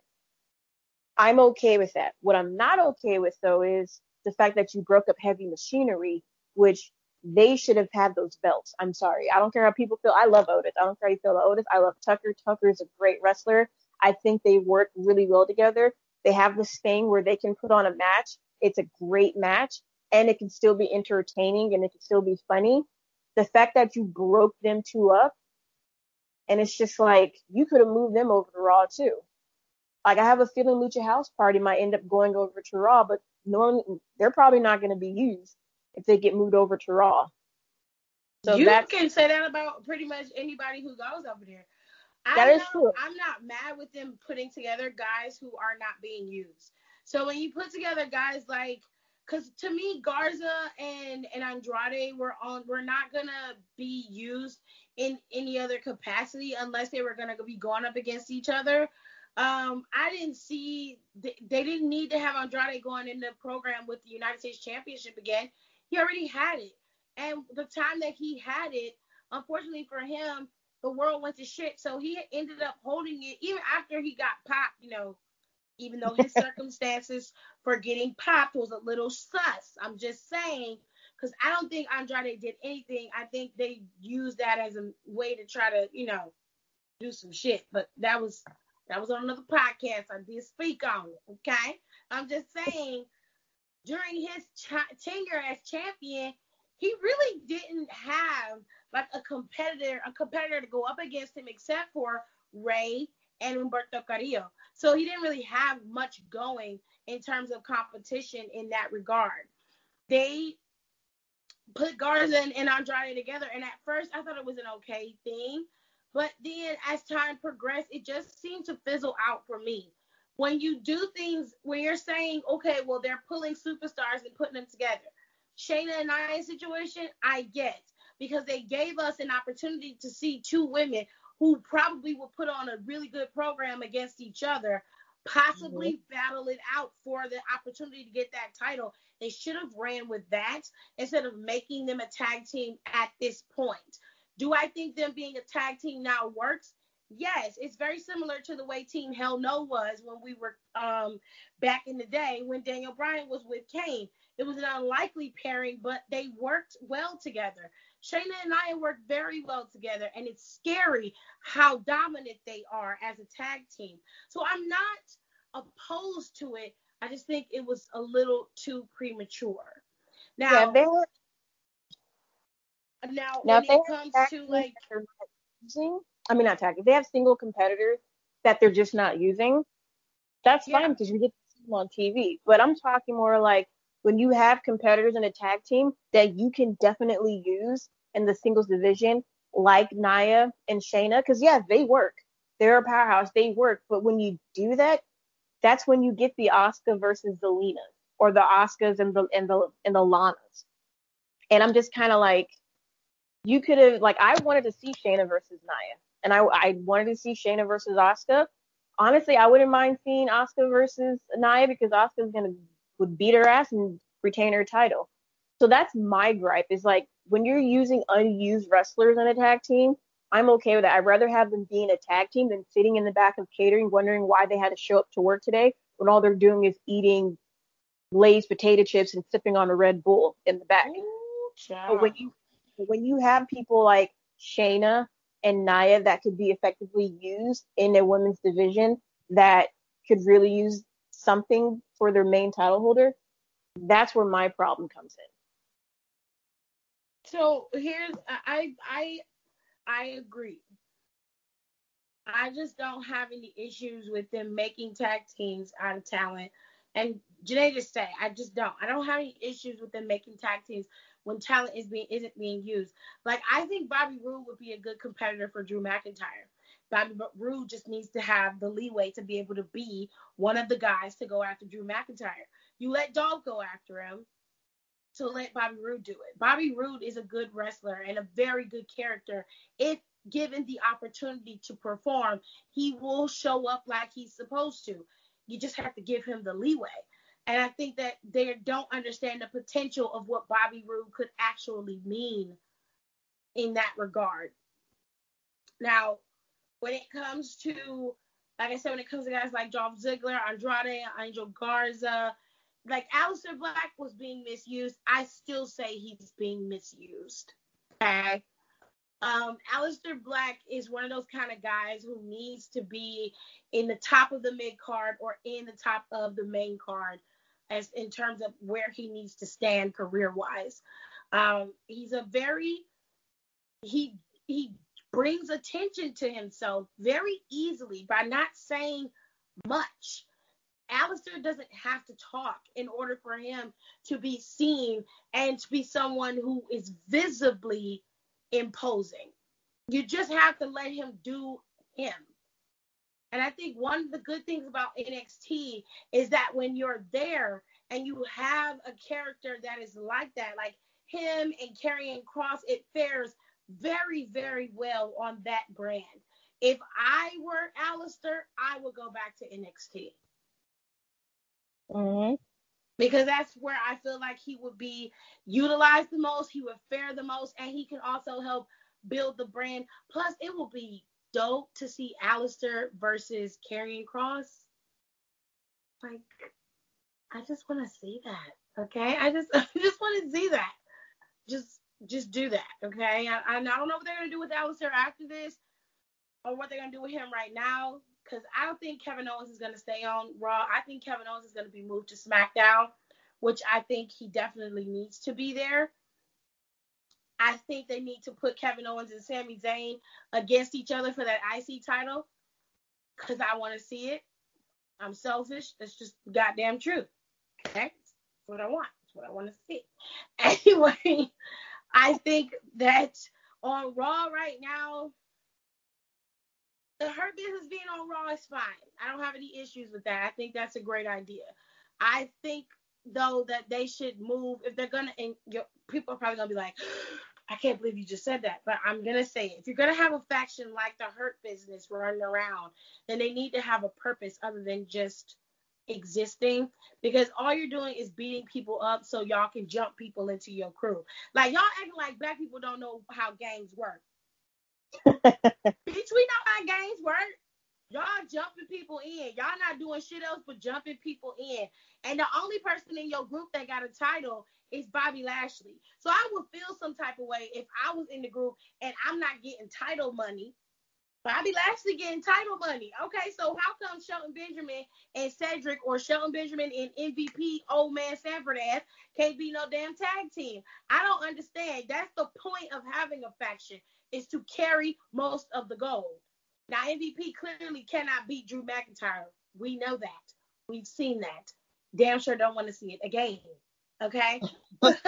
I'm okay with that. What I'm not okay with though is the fact that you broke up heavy machinery, which they should have had those belts. I'm sorry. I don't care how people feel. I love Otis. I don't care how you feel about Otis. I love Tucker. Tucker is a great wrestler. I think they work really well together. They have this thing where they can put on a match. It's a great match and it can still be entertaining and it can still be funny. The fact that you broke them two up and it's just like you could have moved them over to Raw too. Like I have a feeling Lucha House Party might end up going over to Raw, but normally they're probably not going to be used if they get moved over to Raw. So you can say that about pretty much anybody who goes over there. That is true. I'm not mad with them putting together guys who are not being used. So when you put together guys like, because to me Garza and and Andrade were on were not gonna be used in any other capacity unless they were gonna be going up against each other. Um, I didn't see they, they didn't need to have Andrade going in the program with the United States Championship again. He already had it, and the time that he had it, unfortunately for him, the world went to shit. So he ended up holding it even after he got popped, you know, even though his circumstances for getting popped was a little sus. I'm just saying, because I don't think Andrade did anything. I think they used that as a way to try to, you know, do some shit. But that was that was on another podcast. I did speak on it. Okay, I'm just saying during his ch- tenure as champion, he really didn't have like a competitor, a competitor to go up against him except for Rey and Humberto Carrillo. So he didn't really have much going in terms of competition in that regard. They put Garza and Andrade together, and at first I thought it was an okay thing, but then as time progressed, it just seemed to fizzle out for me. When you do things when you're saying, okay, well they're pulling superstars and putting them together. Shayna and Nia situation, I get because they gave us an opportunity to see two women who probably will put on a really good program against each other, possibly mm-hmm. battle it out for the opportunity to get that title. They should have ran with that instead of making them a tag team at this point. Do I think them being a tag team now works? Yes, it's very similar to the way Team Hell No was when we were um, back in the day when Daniel Bryan was with Kane. It was an unlikely pairing, but they worked well together. Shayna and Nia work very well together, and it's scary how dominant they are as a tag team. So I'm not opposed to it. I just think it was a little too premature. Now, yeah, they were. Now, now when it comes to like using, I mean not tag. If they have single competitors that they're just not using, that's yeah. fine because you get them on TV. But I'm talking more like when you have competitors in a tag team that you can definitely use in the singles division, like Nia and Shayna, because yeah, they work. They're a powerhouse. They work. But when you do that, that's when you get the Asuka versus the or the Oscars and the and the and the Lanas. And I'm just kind of like, you could have like I wanted to see Shayna versus Nia, and I I wanted to see Shayna versus Asuka. Honestly, I wouldn't mind seeing Asuka versus Nia because Asuka's gonna would beat her ass and retain her title. So that's my gripe is like when you're using unused wrestlers in a tag team, I'm okay with that. I'd rather have them being a tag team than sitting in the back of catering wondering why they had to show up to work today when all they're doing is eating Lay's potato chips and sipping on a Red Bull in the back. But when you when you have people like Shayna and Nia that could be effectively used in a women's division that could really use something for their main title holder, that's where my problem comes in. So here's I I I agree. I just don't have any issues with them making tag teams out of talent. And Janae just said, I just don't. I don't have any issues with them making tag teams when talent is being isn't being used. Like I think Bobby Roode would be a good competitor for Drew McIntyre. Bobby Roode just needs to have the leeway to be able to be one of the guys to go after Drew McIntyre. You let Dolph go after him to let Bobby Roode do it. Bobby Roode is a good wrestler and a very good character. If given the opportunity to perform, he will show up like he's supposed to. You just have to give him the leeway. And I think that they don't understand the potential of what Bobby Roode could actually mean in that regard. Now, when it comes to, like I said, when it comes to guys like Dolph Ziggler, Andrade, Angel Garza, like Aleister Black was being misused. I still say he's being misused. Okay. Um, Aleister Black is one of those kind of guys who needs to be in the top of the mid card or in the top of the main card as in terms of where he needs to stand career wise. Um, he's a very he he brings attention to himself very easily by not saying much. Aleister doesn't have to talk in order for him to be seen and to be someone who is visibly imposing. You just have to let him do him. And I think one of the good things about NXT is that when you're there and you have a character that is like that, like him and Karrion Kross, it fares very, very well on that brand. If I were Aleister, I would go back to NXT. Mm-hmm. Because that's where I feel like he would be utilized the most, he would fare the most, and he can also help build the brand. Plus, it will be dope to see Aleister versus Karrion Kross. Like, I just want to see that. Okay, I just I just want to see that. Just just do that. Okay, I, I don't know what they're gonna do with Aleister after this, or what they're gonna do with him right now. Because I don't think Kevin Owens is gonna stay on Raw. I think Kevin Owens is gonna be moved to SmackDown, which I think he definitely needs to be there. I think they need to put Kevin Owens and Sami Zayn against each other for that IC title because I want to see it. I'm selfish. That's just goddamn true. Okay, that's what I want. That's what I want to see. Anyway, I think that on Raw right now, the Hurt Business being on Raw is fine. I don't have any issues with that. I think that's a great idea. I think though that they should move if they're gonna and people are probably gonna be like I can't believe you just said that, but I'm gonna say it. If you're gonna have a faction like the Hurt Business running around, then they need to have a purpose other than just existing because all you're doing is beating people up so y'all can jump people into your crew. Like y'all acting like black people don't know how gangs work. Bitch, we know how gangs work. Y'all jumping people in. Y'all not doing shit else but jumping people in. And the only person in your group that got a title is Bobby Lashley. So I would feel some type of way if I was in the group and I'm not getting title money. Bobby Lashley getting title money. Okay, so how come Shelton Benjamin and Cedric or Shelton Benjamin and MVP old man Sanford ass can't be no damn tag team? I don't understand. That's the point of having a faction is to carry most of the gold. Now, MVP clearly cannot beat Drew McIntyre. We know that. We've seen that. Damn sure don't want to see it again. Okay? But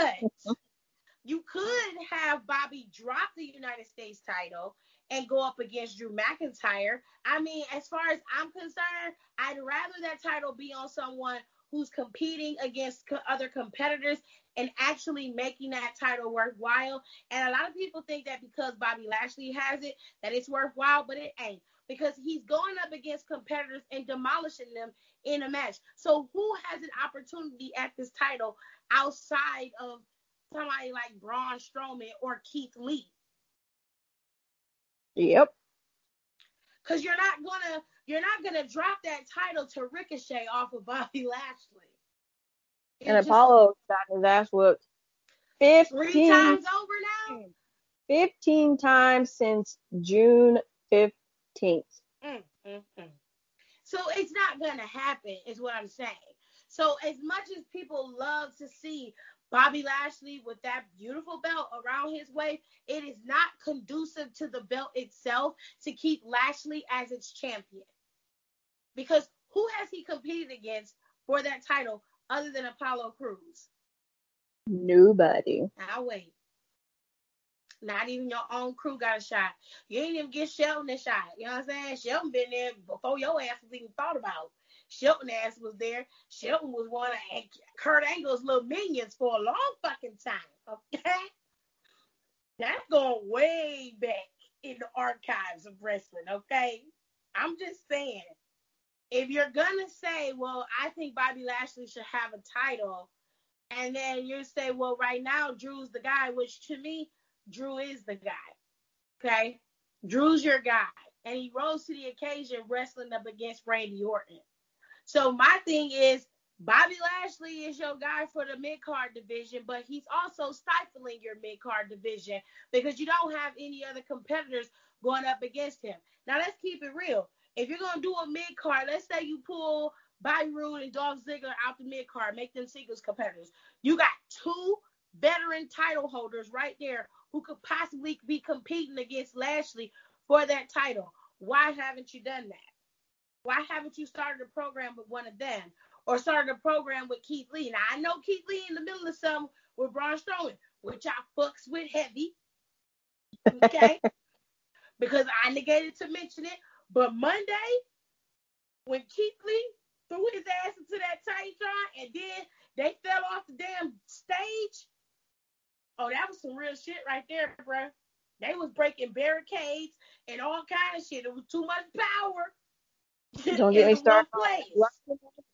you could have Bobby drop the United States title and go up against Drew McIntyre. I mean, as far as I'm concerned, I'd rather that title be on someone who's competing against co- other competitors and actually making that title worthwhile. And a lot of people think that because Bobby Lashley has it, that it's worthwhile, but it ain't because he's going up against competitors and demolishing them in a match. So who has an opportunity at this title outside of somebody like Braun Strowman or Keith Lee? Yep. Cause you're not gonna you're not gonna drop that title to Ricochet off of Bobby Lashley. and Apollo got his ass whooped 15 three times over now. 15 times since June 15th. Mm, mm, mm. So it's not gonna happen, is what I'm saying. So as much as people love to see Bobby Lashley with that beautiful belt around his waist, it is not conducive to the belt itself to keep Lashley as its champion. Because who has he competed against for that title other than Apollo Crews? Nobody. I'll wait. Not even your own crew got a shot. You ain't even get Shelton a shot. You know what I'm saying? Shelton been there before your ass was even thought about. Shelton ass was there. Shelton was one of Kurt Angle's little minions for a long fucking time. Okay? That's going way back in the archives of wrestling, okay? I'm just saying. If you're gonna say, well, I think Bobby Lashley should have a title, and then you say, well, right now Drew's the guy, which to me, Drew is the guy. Okay? Drew's your guy. And he rose to the occasion wrestling up against Randy Orton. So my thing is Bobby Lashley is your guy for the mid card division, but he's also stifling your mid card division because you don't have any other competitors going up against him. Now let's keep it real. If you're gonna do a mid card, let's say you pull Bobby Roode and Dolph Ziggler out the mid card, make them singles competitors. You got two veteran title holders right there who could possibly be competing against Lashley for that title. Why haven't you done that? Why haven't you started a program with one of them? or started a program with Keith Lee. Now I know Keith Lee in the middle of some with Braun Strowman, which I fucks with heavy. Okay. because I negated to mention it. But Monday, when Keith Lee threw his ass into that Titantron and then they fell off the damn stage. Oh, that was some real shit right there, bro. They was breaking barricades and all kind of shit. It was too much power. Don't get me started.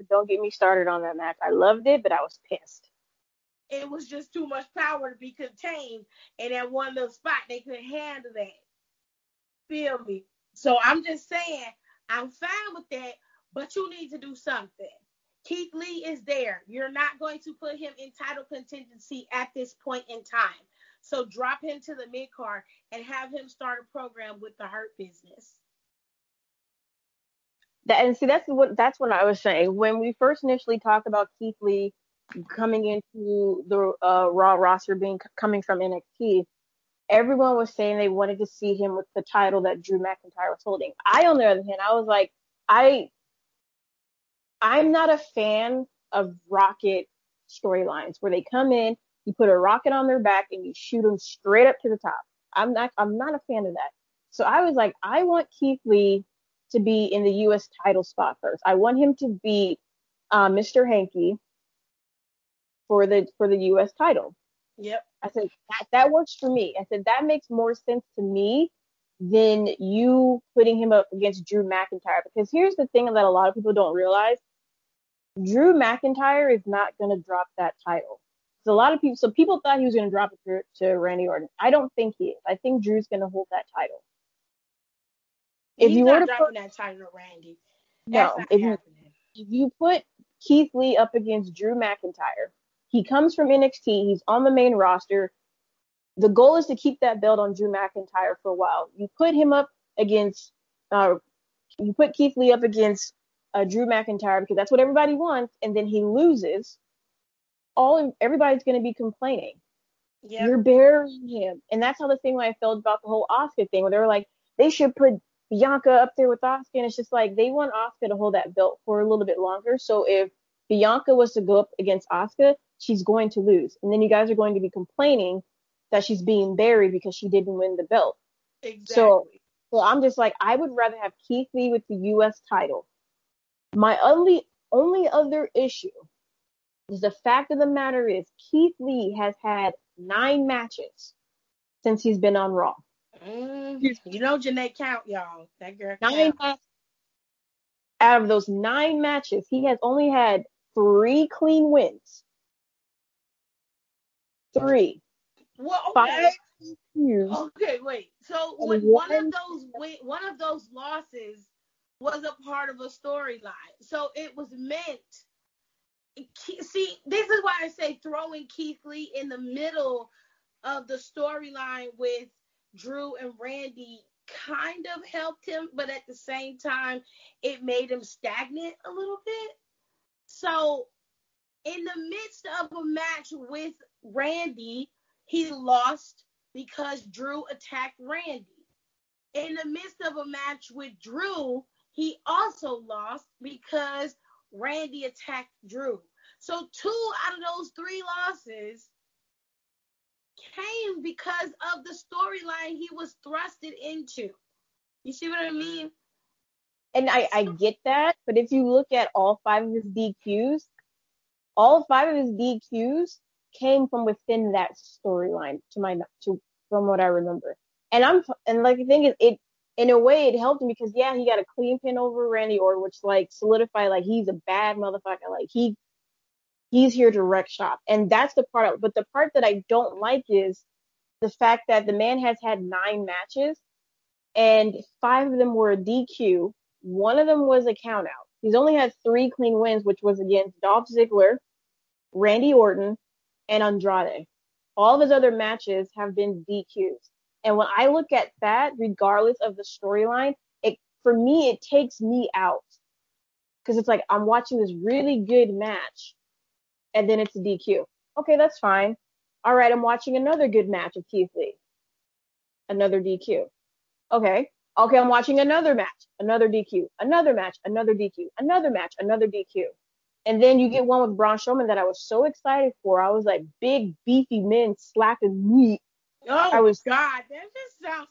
Don't get me started on that match. I loved it, but I was pissed. It was just too much power to be contained, and at one little spot they couldn't handle that. Feel me? So I'm just saying, I'm fine with that, but you need to do something. Keith Lee is there. You're not going to put him in title contingency at this point in time. So drop him to the mid card and have him start a program with the Hurt Business. That, and see, that's what that's what I was saying when we first initially talked about Keith Lee coming into the uh, Raw roster, being coming from NXT. Everyone was saying they wanted to see him with the title that Drew McIntyre was holding. I, on the other hand, I was like, I, I'm not a fan of rocket storylines where they come in, you put a rocket on their back, and you shoot them straight up to the top. I'm not, I'm not a fan of that. So I was like, I want Keith Lee to be in the U.S. title spot first. I want him to beat uh, Mr. Hanky for the for the U.S. title. Yep. I said that that works for me. I said that makes more sense to me than you putting him up against Drew McIntyre. Because here's the thing that a lot of people don't realize: Drew McIntyre is not going to drop that title. So a lot of people, so people thought he was going to drop it to, to Randy Orton. I don't think he is. I think Drew's going to hold that title. If He's you were to put that title Randy, no, if you, if you put Keith Lee up against Drew McIntyre, he comes from NXT. He's on the main roster. The goal is to keep that belt on Drew McIntyre for a while. You put him up against, uh, you put Keith Lee up against uh, Drew McIntyre because that's what everybody wants, and then he loses. All everybody's going to be complaining. Yep. You're burying him, and that's how the same way I felt about the whole Asuka thing, where they were like, they should put Bianca up there with Asuka, and it's just like they want Asuka to hold that belt for a little bit longer. So if Bianca was to go up against Asuka, she's going to lose, and then you guys are going to be complaining that she's being buried because she didn't win the belt. Exactly. So, so I'm just like, I would rather have Keith Lee with the U.S. title. My only only other issue is the fact of the matter is Keith Lee has had nine matches since he's been on Raw. Mm, you know Janae count, y'all. That girl nine. Out of those nine matches, he has only had three clean wins. Three. Well, okay. Okay, wait. So when one of those one of those losses was a part of a storyline, so it was meant. See, this is why I say throwing Keith Lee in the middle of the storyline with Drew and Randy kind of helped him, but at the same time, it made him stagnant a little bit. So, in the midst of a match with Randy, he lost because Drew attacked Randy. In the midst of a match with Drew, he also lost because Randy attacked Drew. So, two out of those three losses came because of the storyline he was thrusted into. You see what I mean? And I, I get that, but if you look at all five of his DQs, all five of his DQs came from within that storyline to my to from what I remember. And I'm and like the thing is it in a way it helped him because yeah, he got a clean pin over Randy Orton, which like solidified like he's a bad motherfucker. Like he he's here to wreck shop. And that's the part, but the part that I don't like is the fact that the man has had nine matches and five of them were a DQ. One of them was a count out. He's only had three clean wins, which was against Dolph Ziggler, Randy Orton, and Andrade. All of his other matches have been DQs. And when I look at that, regardless of the storyline, it for me it takes me out because it's like I'm watching this really good match, and then it's a DQ. Okay, that's fine. All right, I'm watching another good match of Keith Lee. Another DQ. Okay. Okay, I'm watching another match, another DQ, another match, another DQ, another match, another DQ. And then you get one with Braun Strowman that I was so excited for. I was like, big, beefy men slapping meat. Oh, I was, God, that just sounds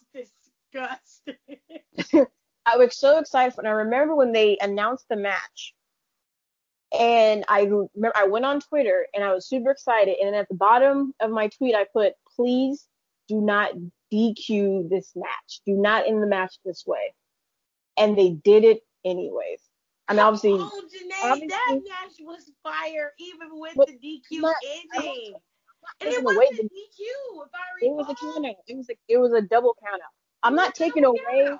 disgusting. I was so excited for, and I remember when they announced the match, and I remember I went on Twitter and I was super excited. And then at the bottom of my tweet, I put, "Please do not DQ this match. Do not end the match this way." And they did it anyways. I mean, obviously, oh, Janae, obviously- that match was fire, even with the DQ not- ending. And it wasn't the- DQ, if I it was a count out. It was a, it was a double count out. I'm not taking away.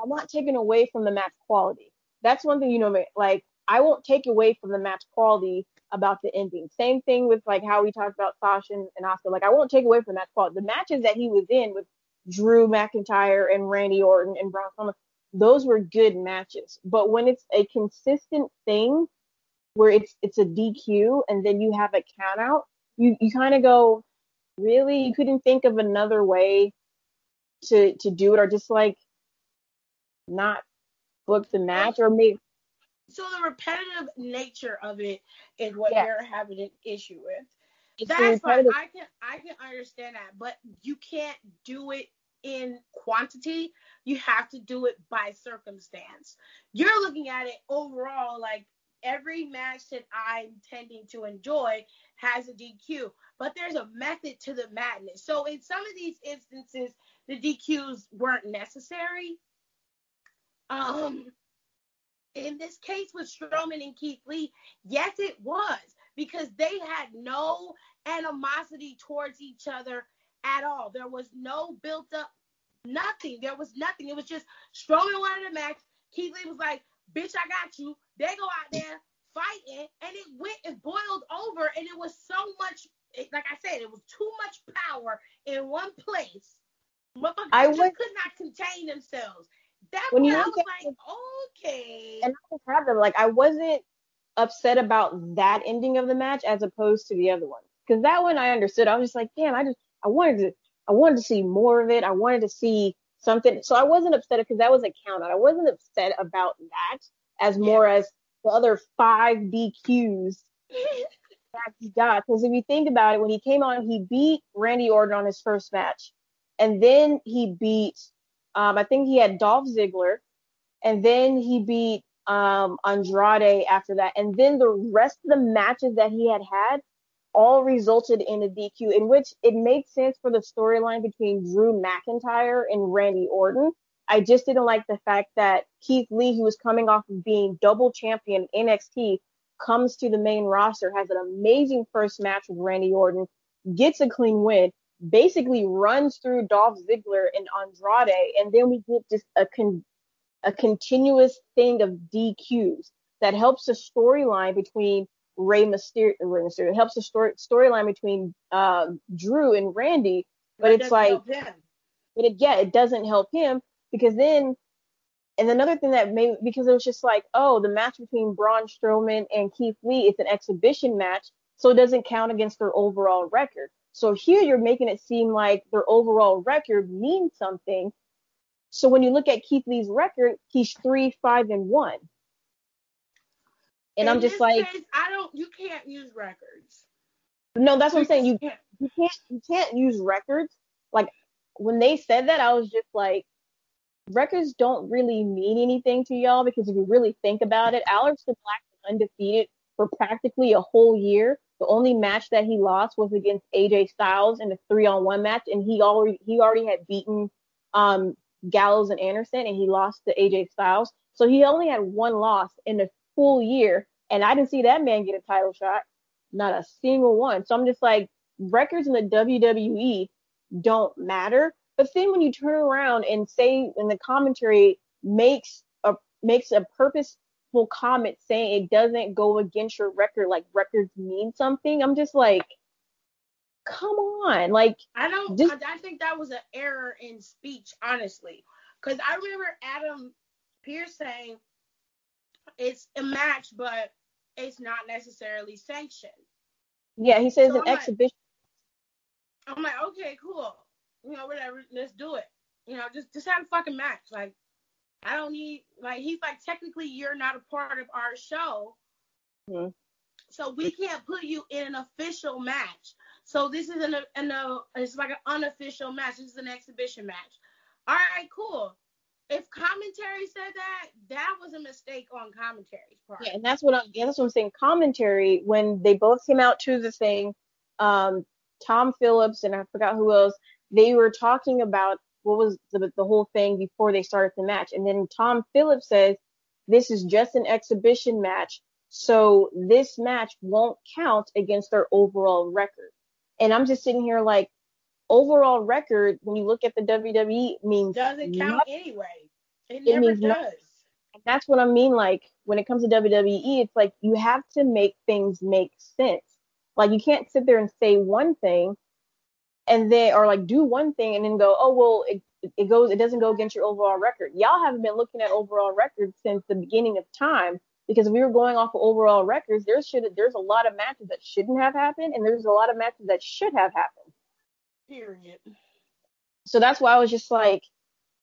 I'm not taking away from the match quality. That's one thing you know. Like I won't take away from the match quality about the ending. Same thing with like how we talked about Sasha and, Asuka. Like I won't take away from the match quality. The matches that he was in with Drew McIntyre and Randy Orton and Braun Strowman, those were good matches. But when it's a consistent thing where it's it's a DQ and then you have a count out, you you kind of go, really? You couldn't think of another way to to do it or just like not book the match or maybe So the repetitive nature of it is what Yes. you're having an issue with. it's That's fine. I can I can understand that, but you can't do it in quantity. You have to do it by circumstance. You're looking at it overall like every match that I'm tending to enjoy has a DQ, but there's a method to the madness. So in some of these instances, the DQs weren't necessary. Um, in this case with Strowman and Keith Lee, yes, it was because they had no animosity towards each other at all. There was no built up nothing. There was nothing. It was just Strowman wanted a match. Keith Lee was like, "Bitch, I got you." They go out there fighting, and it went and boiled over, and it was so much. Like I said, it was too much power in one place. Motherfuckers I would- could not contain themselves. That When you I was like, okay. and I just have them like I wasn't upset about that ending of the match as opposed to the other one because that one I understood. I was just like, damn, I just I wanted to I wanted to see more of it. I wanted to see something. So I wasn't upset because that was a count out. I wasn't upset about that as more as the other five DQs that he got. Because if you think about it, when he came on, he beat Randy Orton on his first match, and then he beat, um, I think he had Dolph Ziggler, and then he beat um, Andrade after that, and then the rest of the matches that he had had all resulted in a DQ, in which it made sense for the storyline between Drew McIntyre and Randy Orton. I just didn't like the fact that Keith Lee, who was coming off of being double champion in NXT, comes to the main roster, has an amazing first match with Randy Orton, gets a clean win, basically runs through Dolph Ziggler and Andrade, and then we get just a con- a continuous thing of DQs that helps the storyline between Rey Mysterio, Rey Mysterio it helps the story storyline between uh, Drew and Randy, but it's like but it, yeah, it doesn't help him because then, and another thing that made because it was just like, oh, the match between Braun Strowman and Keith Lee, it's an exhibition match, so it doesn't count against their overall record. So here you're making it seem like their overall record means something. So when you look at Keith Lee's record, he's three, five, and one. And In I'm just like, case, I don't. You can't use records. no, that's what I'm saying. You can't. you can't you can't use records. Like when they said that, I was just like, records don't really mean anything to y'all because if you really think about it, Aleister Black was undefeated for practically a whole year. The only match that he lost was against AJ Styles in a three-on-one match, and he already he already had beaten um, Gallows and Anderson, and he lost to AJ Styles. So he only had one loss in a full year, and I didn't see that man get a title shot, not a single one. So I'm just like, records in the WWE don't matter. But then when you turn around and say, and the commentary makes a makes a purpose hateful comments saying it doesn't go against your record, like records mean something. I'm just like, come on, like I don't. just I, I think that was an error in speech, honestly, because I remember Adam Pearce saying it's a match, but it's not necessarily sanctioned. yeah. He says So an I'm like- exhibition. I'm like, okay, cool. You know, whatever. Let's do it. You know, just just have a fucking match. Like, I don't need like he's like technically you're not a part of our show, Mhm. so we can't put you in an official match. So this is an an uh, it's like an unofficial match. This is an exhibition match. All right, cool. If commentary said that, that was a mistake on commentary's part. Yeah, and that's what I'm. Yeah, that's what I'm saying. Commentary when they both came out to the thing, um, Tom Phillips and I forgot who else. They were talking about what was the the whole thing before they started the match, and then Tom Phillips says this is just an exhibition match, so this match won't count against their overall record. And I'm just sitting here like, overall record when you look at the WWE means doesn't count nothing. anyway. It It never does. nothing. And that's what I mean. Like when it comes to WWE, it's like you have to make things make sense. Like you can't sit there and say one thing and then or like do one thing and then go, oh well, it it goes, it doesn't go against your overall record. Y'all haven't been looking at overall records since the beginning of time because if we were going off of overall records, there should there's a lot of matches that shouldn't have happened and there's a lot of matches that should have happened. Period. So that's why I was just like,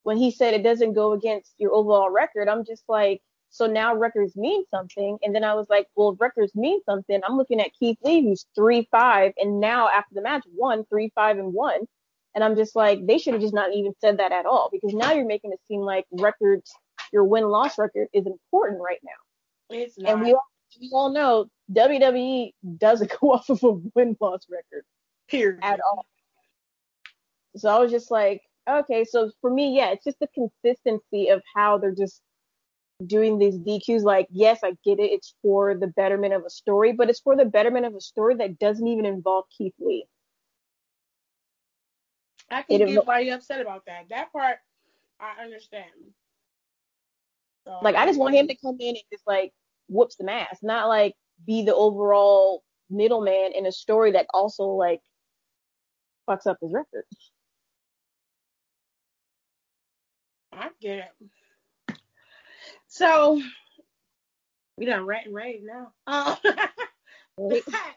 when he said it doesn't go against your overall record, I'm just like, so now records mean something. And then I was like, well, records mean something. I'm looking at Keith Lee, who's three five, and now after the match, one three five and one. And I'm just like, they should have just not even said that at all because now you're making it seem like records, your win loss record is important right now. It's not. And we all, we all know WWE doesn't go off of a win loss record period. at all. So I was just like, okay, so for me, yeah, it's just the consistency of how they're just doing these DQs. Like, yes, I get it, it's for the betterment of a story, but it's for the betterment of a story that doesn't even involve Keith Lee. I can It get why you're upset about that. That part, I understand. So, Like, I just want him to come in and just like whoops the mask, not like be the overall middleman in a story that also like fucks up his record. I get it. So we done rant and rave now. Um, that,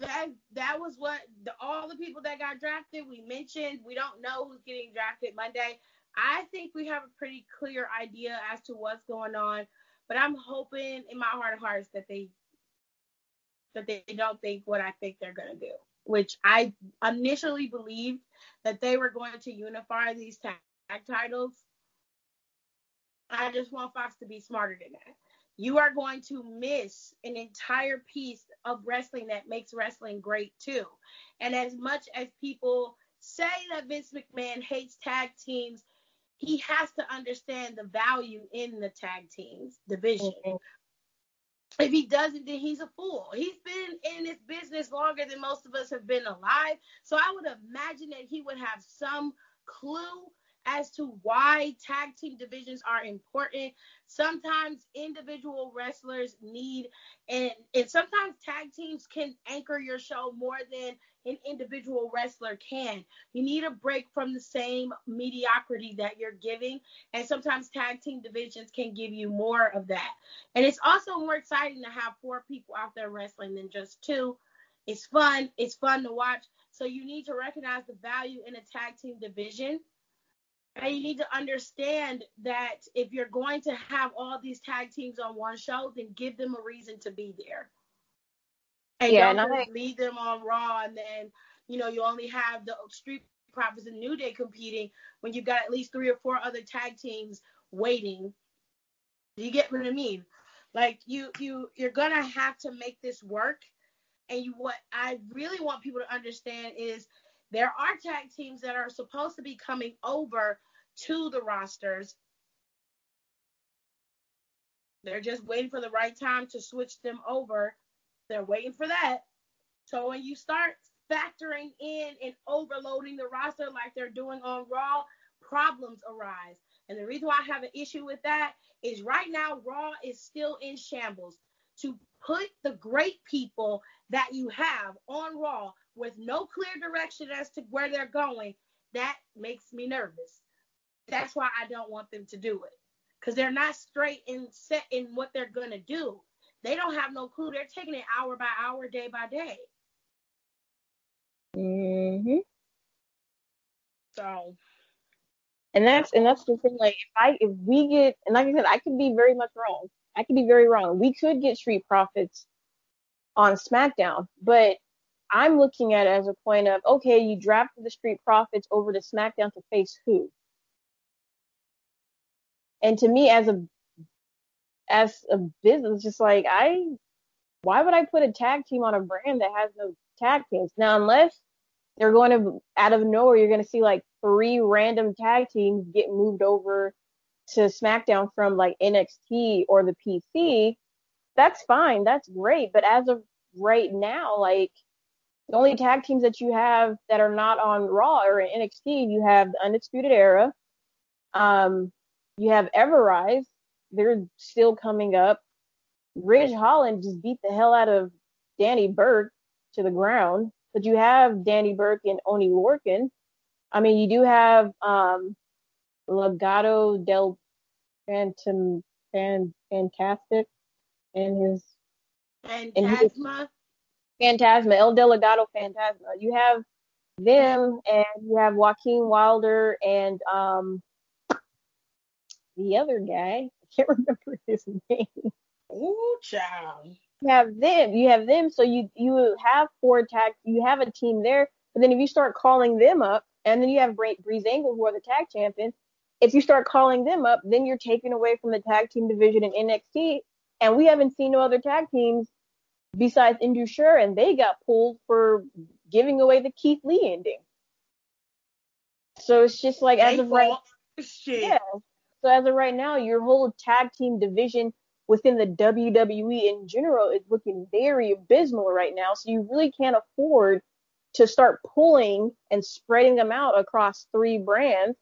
that that was what the, all the people that got drafted we mentioned. We don't know who's getting drafted Monday. I think we have a pretty clear idea as to what's going on, but I'm hoping in my heart of hearts that they that they don't think what I think they're gonna do. Which I initially believed that they were going to unify these tag titles. I just want Fox to be smarter than that you are going to miss an entire piece of wrestling that makes wrestling great too. And as much as people say that Vince McMahon hates tag teams, he has to understand the value in the tag teams division. Mhm. If he doesn't, then he's a fool. He's been in this business longer than most of us have been alive. So I would imagine that he would have some clue as to why tag team divisions are important. Sometimes individual wrestlers need and and sometimes tag teams can anchor your show more than an individual wrestler can. You need a break from the same mediocrity that you're giving and sometimes tag team divisions can give you more of that. And it's also more exciting to have four people out there wrestling than just two. It's fun, it's fun to watch. So you need to recognize the value in a tag team division and you need to understand that if you're going to have all these tag teams on one show, then give them a reason to be there. And Yeah, don't I- leave them on Raw and then, you know, you only have the Street Profits and New Day competing when you've got at least three or four other tag teams waiting. Do you get what I mean? Like you you you're gonna have to make this work. And you what I really want people to understand is there are tag teams that are supposed to be coming over to the rosters. They're just waiting for the right time to switch them over. They're waiting for that. So when you start factoring in and overloading the roster like they're doing on Raw, problems arise. And the reason why I have an issue with that is right now Raw is still in shambles. To put the great people that you have on Raw with no clear direction as to where they're going, that makes me nervous. That's why I don't want them to do it. Because they're not straight and set in what they're gonna do. They don't have no clue. They're taking it hour by hour, day by day. Mm-hmm. So And that's and that's the thing. Like if I if we get and like I said, I could be very much wrong. I could be very wrong. We could get Street Profits on SmackDown, but I'm looking at it as a point of okay, you drafted the Street Profits over to SmackDown to face who? And to me, as a as a business, just like I, why would I put a tag team on a brand that has no tag teams? Now, unless they're going to out of nowhere, you're going to see like three random tag teams get moved over to SmackDown from like NXT or the PC. That's fine. That's great. But as of right now, like the only tag teams that you have that are not on Raw or in NXT, you have the Undisputed Era. Um, you have Ever-Rise. They're still coming up. Ridge Holland just beat the hell out of Danny Burch to the ground. But you have Danny Burch and Oney Lorcan. I mean, you do have um, Legado del Phantom Fan Fantastic and his Fantasma. Fantasma, El Delegado Fantasma. You have them and you have Joaquin Wilder and um the other guy. I can't remember his name. Ooh, child. You have them. You have them. So you you have four tag. You have a team there. But then if you start calling them up, and then you have Bra- Breezango who are the tag champions. If you start calling them up, then you're taking away from the tag team division in NXT. And we haven't seen no other tag teams besides Indus Sher, and they got pulled for giving away the Keith Lee ending. So it's just like as of right. Shit. yeah. So as of right now, your whole tag team division within the WWE in general is looking very abysmal right now. So you really can't afford to start pulling and spreading them out across three brands.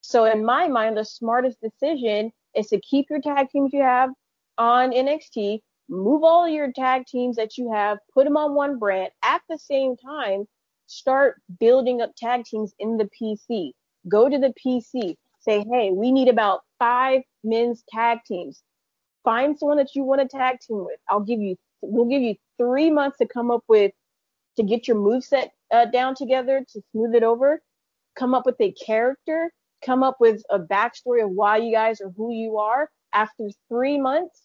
So in my mind, the smartest decision is to keep your tag teams you have on NXT, move all your tag teams that you have, put them on one brand. At the same time, start building up tag teams in the PC. Go to the PC, say, hey, we need about five men's tag teams. Find someone that you want to tag team with. I'll give you, we'll give you three months to come up with, to get your moveset uh, down together, to smooth it over, come up with a character, come up with a backstory of why you guys are who you are. After three months,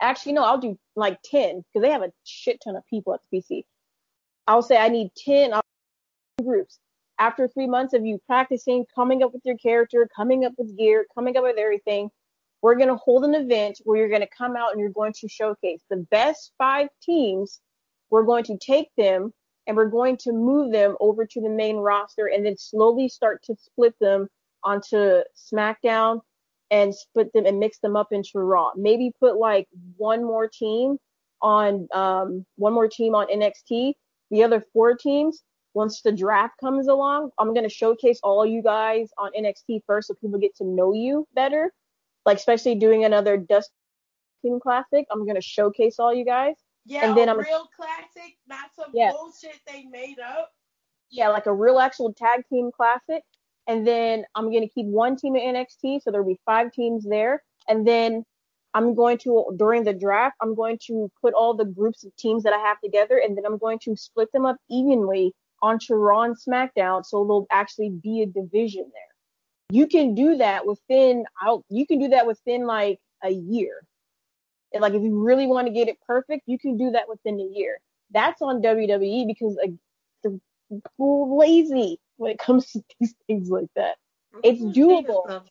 actually, no, I'll do like 10 because they have a shit ton of people at the PC. I'll say I need 10 groups. After three months of you practicing, coming up with your character, coming up with gear, coming up with everything, we're going to hold an event where you're going to come out and you're going to showcase the best five teams. We're going to take them and we're going to move them over to the main roster and then slowly start to split them onto SmackDown and split them and mix them up into Raw. Maybe put like one more team on um, one more team on NXT. The other four teams, once the draft comes along, I'm gonna showcase all you guys on NXT first so people get to know you better. Like especially doing another Dust Team Classic, I'm gonna showcase all you guys. Yeah, And then a I'm- a real classic, not some Yeah. bullshit they made up. yeah, like a real actual tag team classic. And then I'm going to keep one team in NXT, so there'll be five teams there. And then I'm going to, during the draft, I'm going to put all the groups of teams that I have together, and then I'm going to split them up evenly on and SmackDown, so there'll actually be a division there. You can do that within, I'll, you can do that within like a year. And like if you really want to get it perfect, you can do that within a year. That's on WWE because like, they're lazy when it comes to these things like that. It's doable.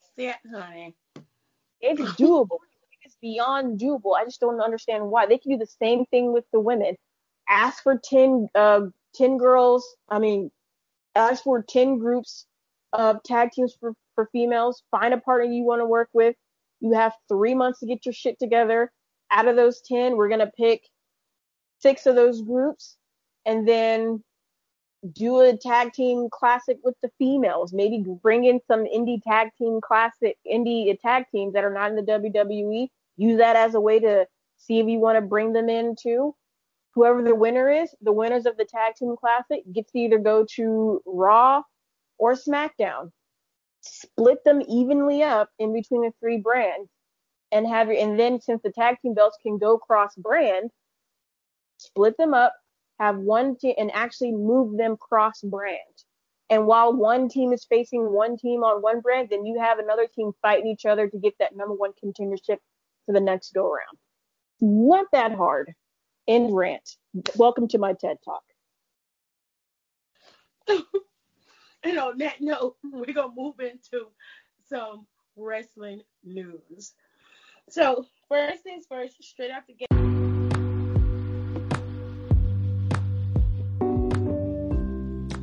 It's doable. It's beyond doable. I just don't understand why. They can do the same thing with the women. Ask for 10, uh, 10 girls. I mean, ask for 10 groups of tag teams for, for females. Find a partner you want to work with. You have three months to get your shit together. Out of those 10, we're going to pick six of those groups. And then do a tag team classic with the females. Maybe bring in some indie tag team classic, indie tag teams that are not in the WWE. Use that as a way to see if you want to bring them in too. Whoever the winner is, the winners of the tag team classic gets to either go to Raw or SmackDown. Split them evenly up in between the three brands and have your, and then since the tag team belts can go cross brand, split them up have one team and actually move them cross brand. And while one team is facing one team on one brand, then you have another team fighting each other to get that number one contendership for the next go around. Not that hard. End rant. Welcome to my TED Talk. and on that note, we're gonna move into some wrestling news. So first things first, straight out the gate.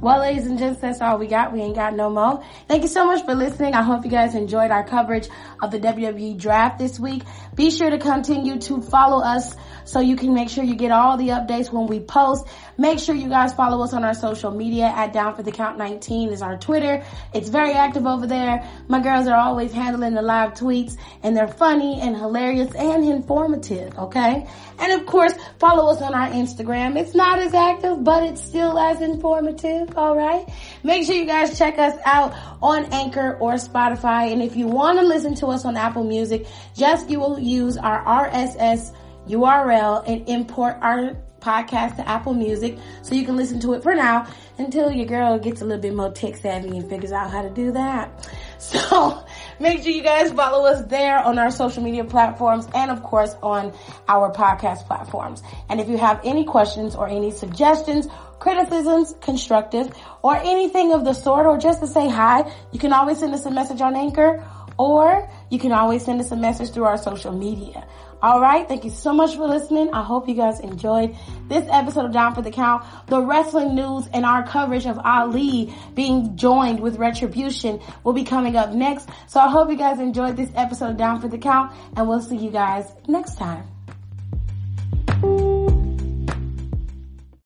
Well, ladies and gents, that's all we got. We ain't got no more. Thank you so much for listening. I hope you guys enjoyed our coverage of the WWE draft this week. Be sure to continue to follow us so you can make sure you get all the updates when we post. Make sure you guys follow us on our social media at Down for the Count 19 is our Twitter. It's very active over there. My girls are always handling the live tweets and they're funny and hilarious and informative. Okay. And of course, follow us on our Instagram. It's not as active, but it's still as informative. All right. Make sure you guys check us out on Anchor or Spotify. And if you want to listen to us on Apple Music, just you will use our RSS URL and import our podcast to Apple Music so you can listen to it for now until your girl gets a little bit more tech savvy and figures out how to do that. So make sure you guys follow us there on our social media platforms and of course on our podcast platforms. And if you have any questions or any suggestions, criticisms, constructive, or anything of the sort, or just to say hi, you can always send us a message on Anchor or you can always send us a message through our social media. All right. Thank you so much for listening. I hope you guys enjoyed this episode of Down for the Count. The wrestling news and our coverage of Ali being joined with Retribution will be coming up next. So I hope you guys enjoyed this episode of Down for the Count and we'll see you guys next time.